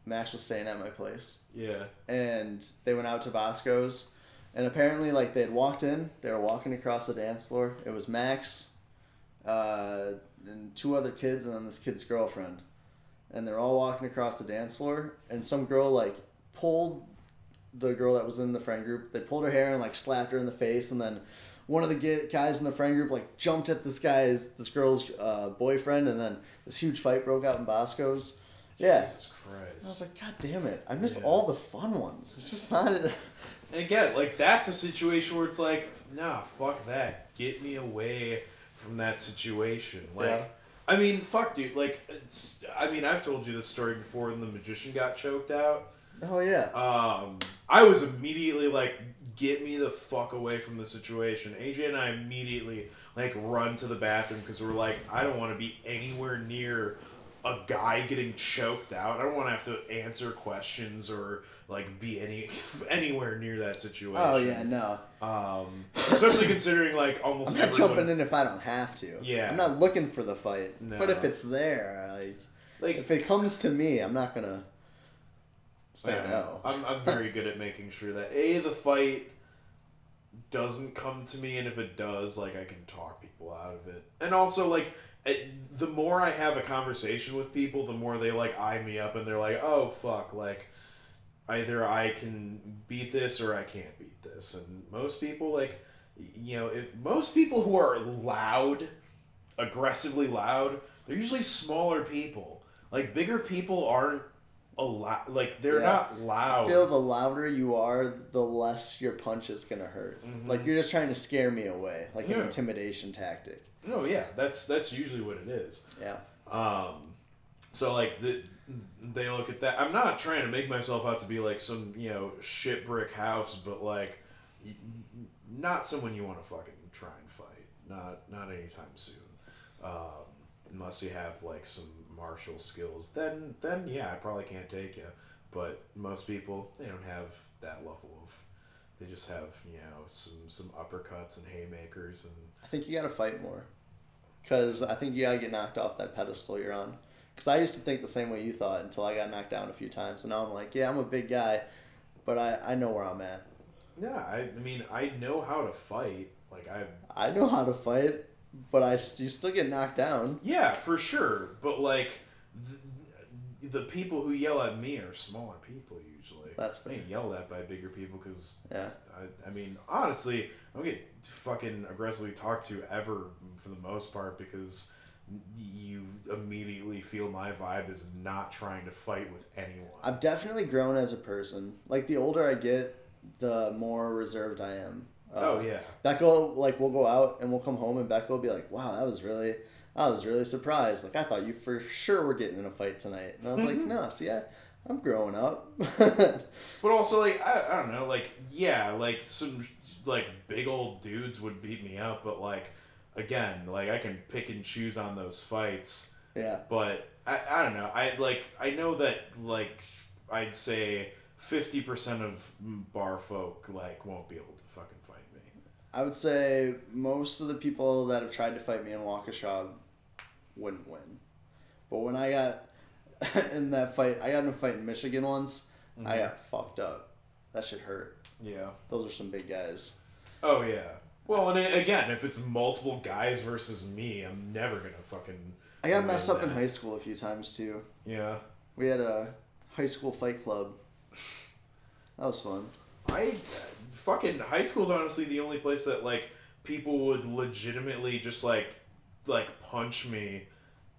Max was staying at my place, yeah, and they went out to Bosco's, and apparently, like they had walked in, they were walking across the dance floor. It was Max, uh, and two other kids, and then this kid's girlfriend, and they're all walking across the dance floor, and some girl like pulled the girl that was in the friend group. They pulled her hair and like slapped her in the face, and then one of the guys in the friend group like jumped at this guy's this girl's uh, boyfriend, and then this huge fight broke out in Bosco's. Yeah, Jesus I was like, God damn it! I miss Yeah. all the fun ones. It's just not. [LAUGHS] And again, like that's a situation where it's like, nah, fuck that. Get me away from that situation. Like, Yeah. I mean, fuck, dude. Like, it's. I mean, I've told you this story before when the magician got choked out. oh yeah. Um, I was immediately like, get me the fuck away from the situation. AJ and I immediately like run to the bathroom because we're like, I don't want to be anywhere near a guy getting choked out. I don't want to have to answer questions or like be any [LAUGHS] anywhere near that situation. Oh yeah, no. Um, especially considering like almost I'm not everyone, jumping in if I don't have to. Yeah. I'm not looking for the fight. No. But if it's there, like, like if it comes to me, I'm not gonna say Yeah, no. I'm, I'm [LAUGHS] very good at making sure that a the fight doesn't come to me, and if it does, like I can talk people out of it. And also, like it, the more I have a conversation with people, the more they like eye me up, and they're like, "Oh fuck!" Like either I can beat this or I can't beat this. And most people, like you know, if most people who are loud, aggressively loud, they're usually smaller people. Like bigger people aren't a lot. Like they're Yeah. not loud. I feel the louder you are, the less your punch is gonna hurt. Mhm. Like you're just trying to scare me away, like an intimidation tactic. No, yeah, that's that's usually what it is. Yeah. Um, so like the, they look at that. I'm not trying to make myself out to be like some you know shit brick house, but like not someone you want to fucking try and fight. Not not anytime soon. Um, unless you have like some martial skills, then then yeah, I probably can't take you. But most people they don't have that level of. They just have you know some some uppercuts and haymakers and I think you gotta fight more, cause I think you gotta get knocked off that pedestal you're on. Cause I used to think the same way you thought until I got knocked down a few times, and now I'm like, yeah, I'm a big guy, but I I know where I'm at. Yeah, I, I mean, I know how to fight. Like I, I know how to fight, but I you still get knocked down. yeah, for sure. But like, the, the people who yell at me are smaller people usually. That's I fair. get yelled at by bigger people because Yeah. I, I mean, honestly, I don't get fucking aggressively talked to ever for the most part because you immediately feel my vibe is not trying to fight with anyone. I've definitely grown as a person. Like the older I get, the more reserved I am. Uh, oh yeah. Becca, like, we'll go out and we'll come home, and Becca will be like, "Wow, that was really, I was really surprised. Like, I thought you for sure were getting in a fight tonight." And I was like, "No, see, I, I'm growing up." [LAUGHS] But also, like, I, I don't know, like, yeah, like, some, like, big old dudes would beat me up, but, like, again, like, I can pick and choose on those fights, yeah, but I, I don't know. I, like, I know that, like, I'd say 50% of bar folk, like, won't be able to fucking fight me. I would say most of the people that have tried to fight me in Waukesha wouldn't win. But when I got [LAUGHS] in that fight, I got in a fight in Michigan once. I mm-hmm. got fucked up. That shit hurt. Yeah. Those are some big guys. Oh, yeah. Well, and a- again, if it's multiple guys versus me, I'm never gonna fucking. I got messed up in high school a few times too. Yeah. We had a high school fight club. That was fun. I uh, fucking high school's honestly the only place that like people would legitimately just like like punch me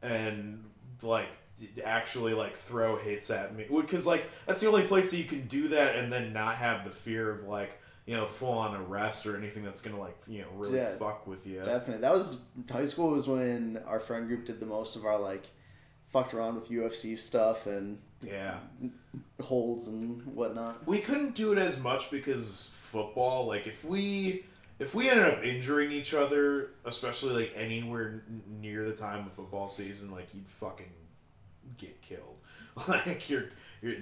and like actually like throw hits at me because like that's the only place that you can do that and then not have the fear of like you know full on arrest or anything that's gonna like you know really Yeah, fuck with you Definitely. That was high school was when our friend group did the most of our like fucked around with UFC stuff and yeah holds and whatnot. we couldn't do it as much because football like if we if we ended up injuring each other especially like anywhere n- near the time of football season like you'd fucking get killed [LAUGHS] like your your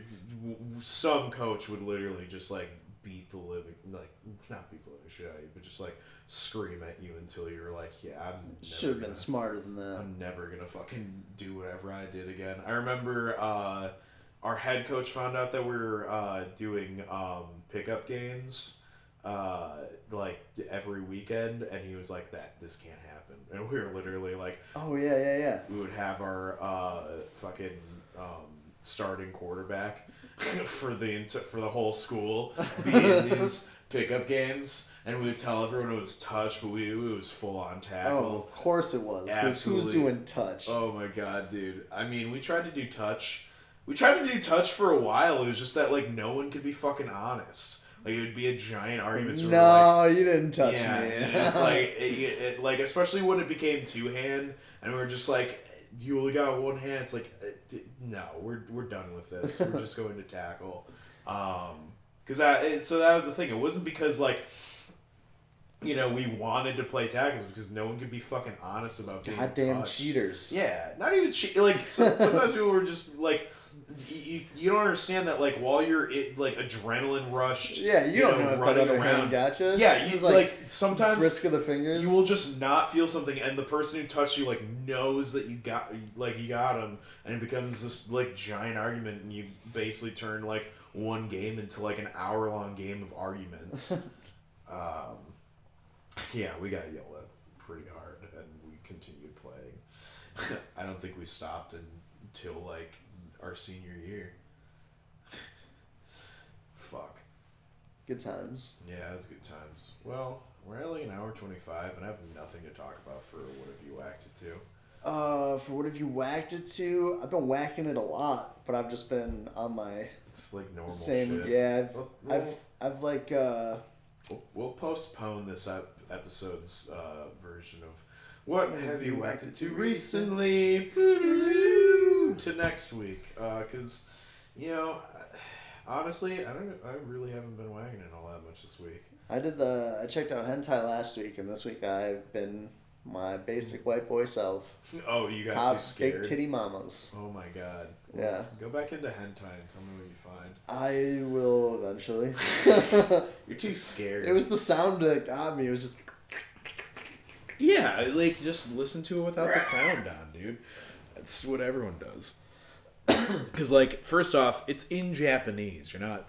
some coach would literally just like beat the living like not beat the living shit out of you, but just like scream at you until you're like, yeah, I'm Should have been smarter than that. I'm never gonna fucking do whatever I did again. I remember uh, our head coach found out that we were uh, doing um, pickup games uh, like every weekend, and he was like, "That this can't happen." [LAUGHS] And we were literally like, Oh yeah, yeah, yeah. we would have our uh, fucking um, starting quarterback [LAUGHS] for the for the whole school be in these pickup games, and we would tell everyone it was touch, but we it was full on tackle. Oh, of course it was. Because who's doing touch? Oh my god, dude. I mean, we tried to do touch. We tried to do touch for a while. It was just that like no one could be fucking honest. Like it would be a giant argument. so no, like, you didn't touch yeah, me. and [LAUGHS] it's like [LAUGHS] it, it, it- like especially when it became two hand, and we are just like, you only got one hand. It's like, uh, no, we're we're done with this. We're just [LAUGHS] going to tackle. Um, because that so that was the thing. It wasn't because like. You know, we wanted to play tackles because no one could be fucking honest about being Goddamn touched. cheaters. Yeah, not even cheat. Like so, sometimes [LAUGHS] people were just like, you, you don't understand that like while you're it, like adrenaline rushed. Yeah, you, don't know, if that running other hand gotcha. Yeah, you It's like, sometimes risk of the fingers. you will just not feel something, and the person who touched you like knows that you got like you got him, and it becomes this like giant argument, and you basically turn like one game into like an hour long game of arguments. [LAUGHS] um, yeah, we got yelled at pretty hard, and we continued playing. [LAUGHS] I don't think we stopped until like our senior year. Fuck. Good times. Yeah, it was good times. Well, we're at like an hour 25, and I have nothing to talk about for what have you whacked it to. Uh, for what have you whacked it to? I've been whacking it a lot, but I've just been on my It's like normal same. shit. Yeah, I've, Well, I've, well- I've like uh, We'll, we'll postpone this ep- episode's uh, version of what have you whacked it to recently to next week. Uh, because, you know, honestly, I don't. I really haven't been whacking it all that much this week. I did the. I checked out hentai last week, and this week I've been my basic white boy self. [LAUGHS] Oh, you got too scared. big titty mamas. Oh my god. Yeah. Go back into hentai and tell me what you find. I will eventually. [LAUGHS] You're too scared. it was the sound that got me. It was just. Yeah, like just listen to it without the sound on, dude. That's what everyone does. [CLEARS THROAT] Because, like, first off, it's in Japanese. You're not.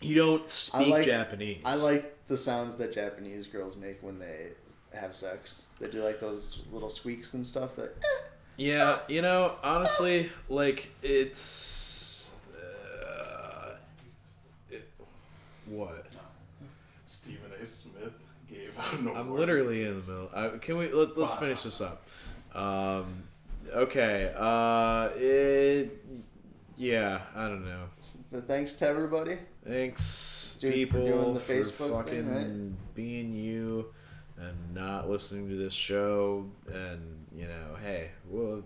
You don't speak like- Japanese. I like the sounds that Japanese girls make when they have sex. They do like those little squeaks and stuff. That Yeah, you know, honestly, like it's. Uh, it, what? Stephen A. Smith gave out an award. I'm literally in the middle. Uh, can we let, let's finish this up? Um, okay. Uh, it. Yeah, I don't know. the thanks to everybody. Thanks, Dude, for people, doing the for Facebook fucking thing, right? being you and not listening to this show. And you know, hey, well,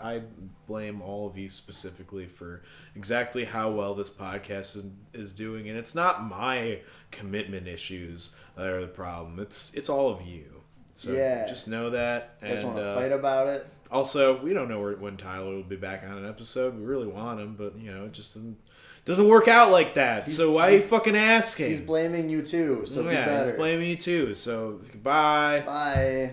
I blame all of you specifically for exactly how well this podcast is, is doing, and it's not my commitment issues that are the problem. It's it's all of you. So Yeah. just know that. You guys and want to uh, fight about it? also, we don't know where, when Tyler will be back on an episode. We really want him, but you know, it just doesn't doesn't work out like that. so why are you fucking asking? He's blaming you too. So be yeah, he's blaming you too. So goodbye. Bye.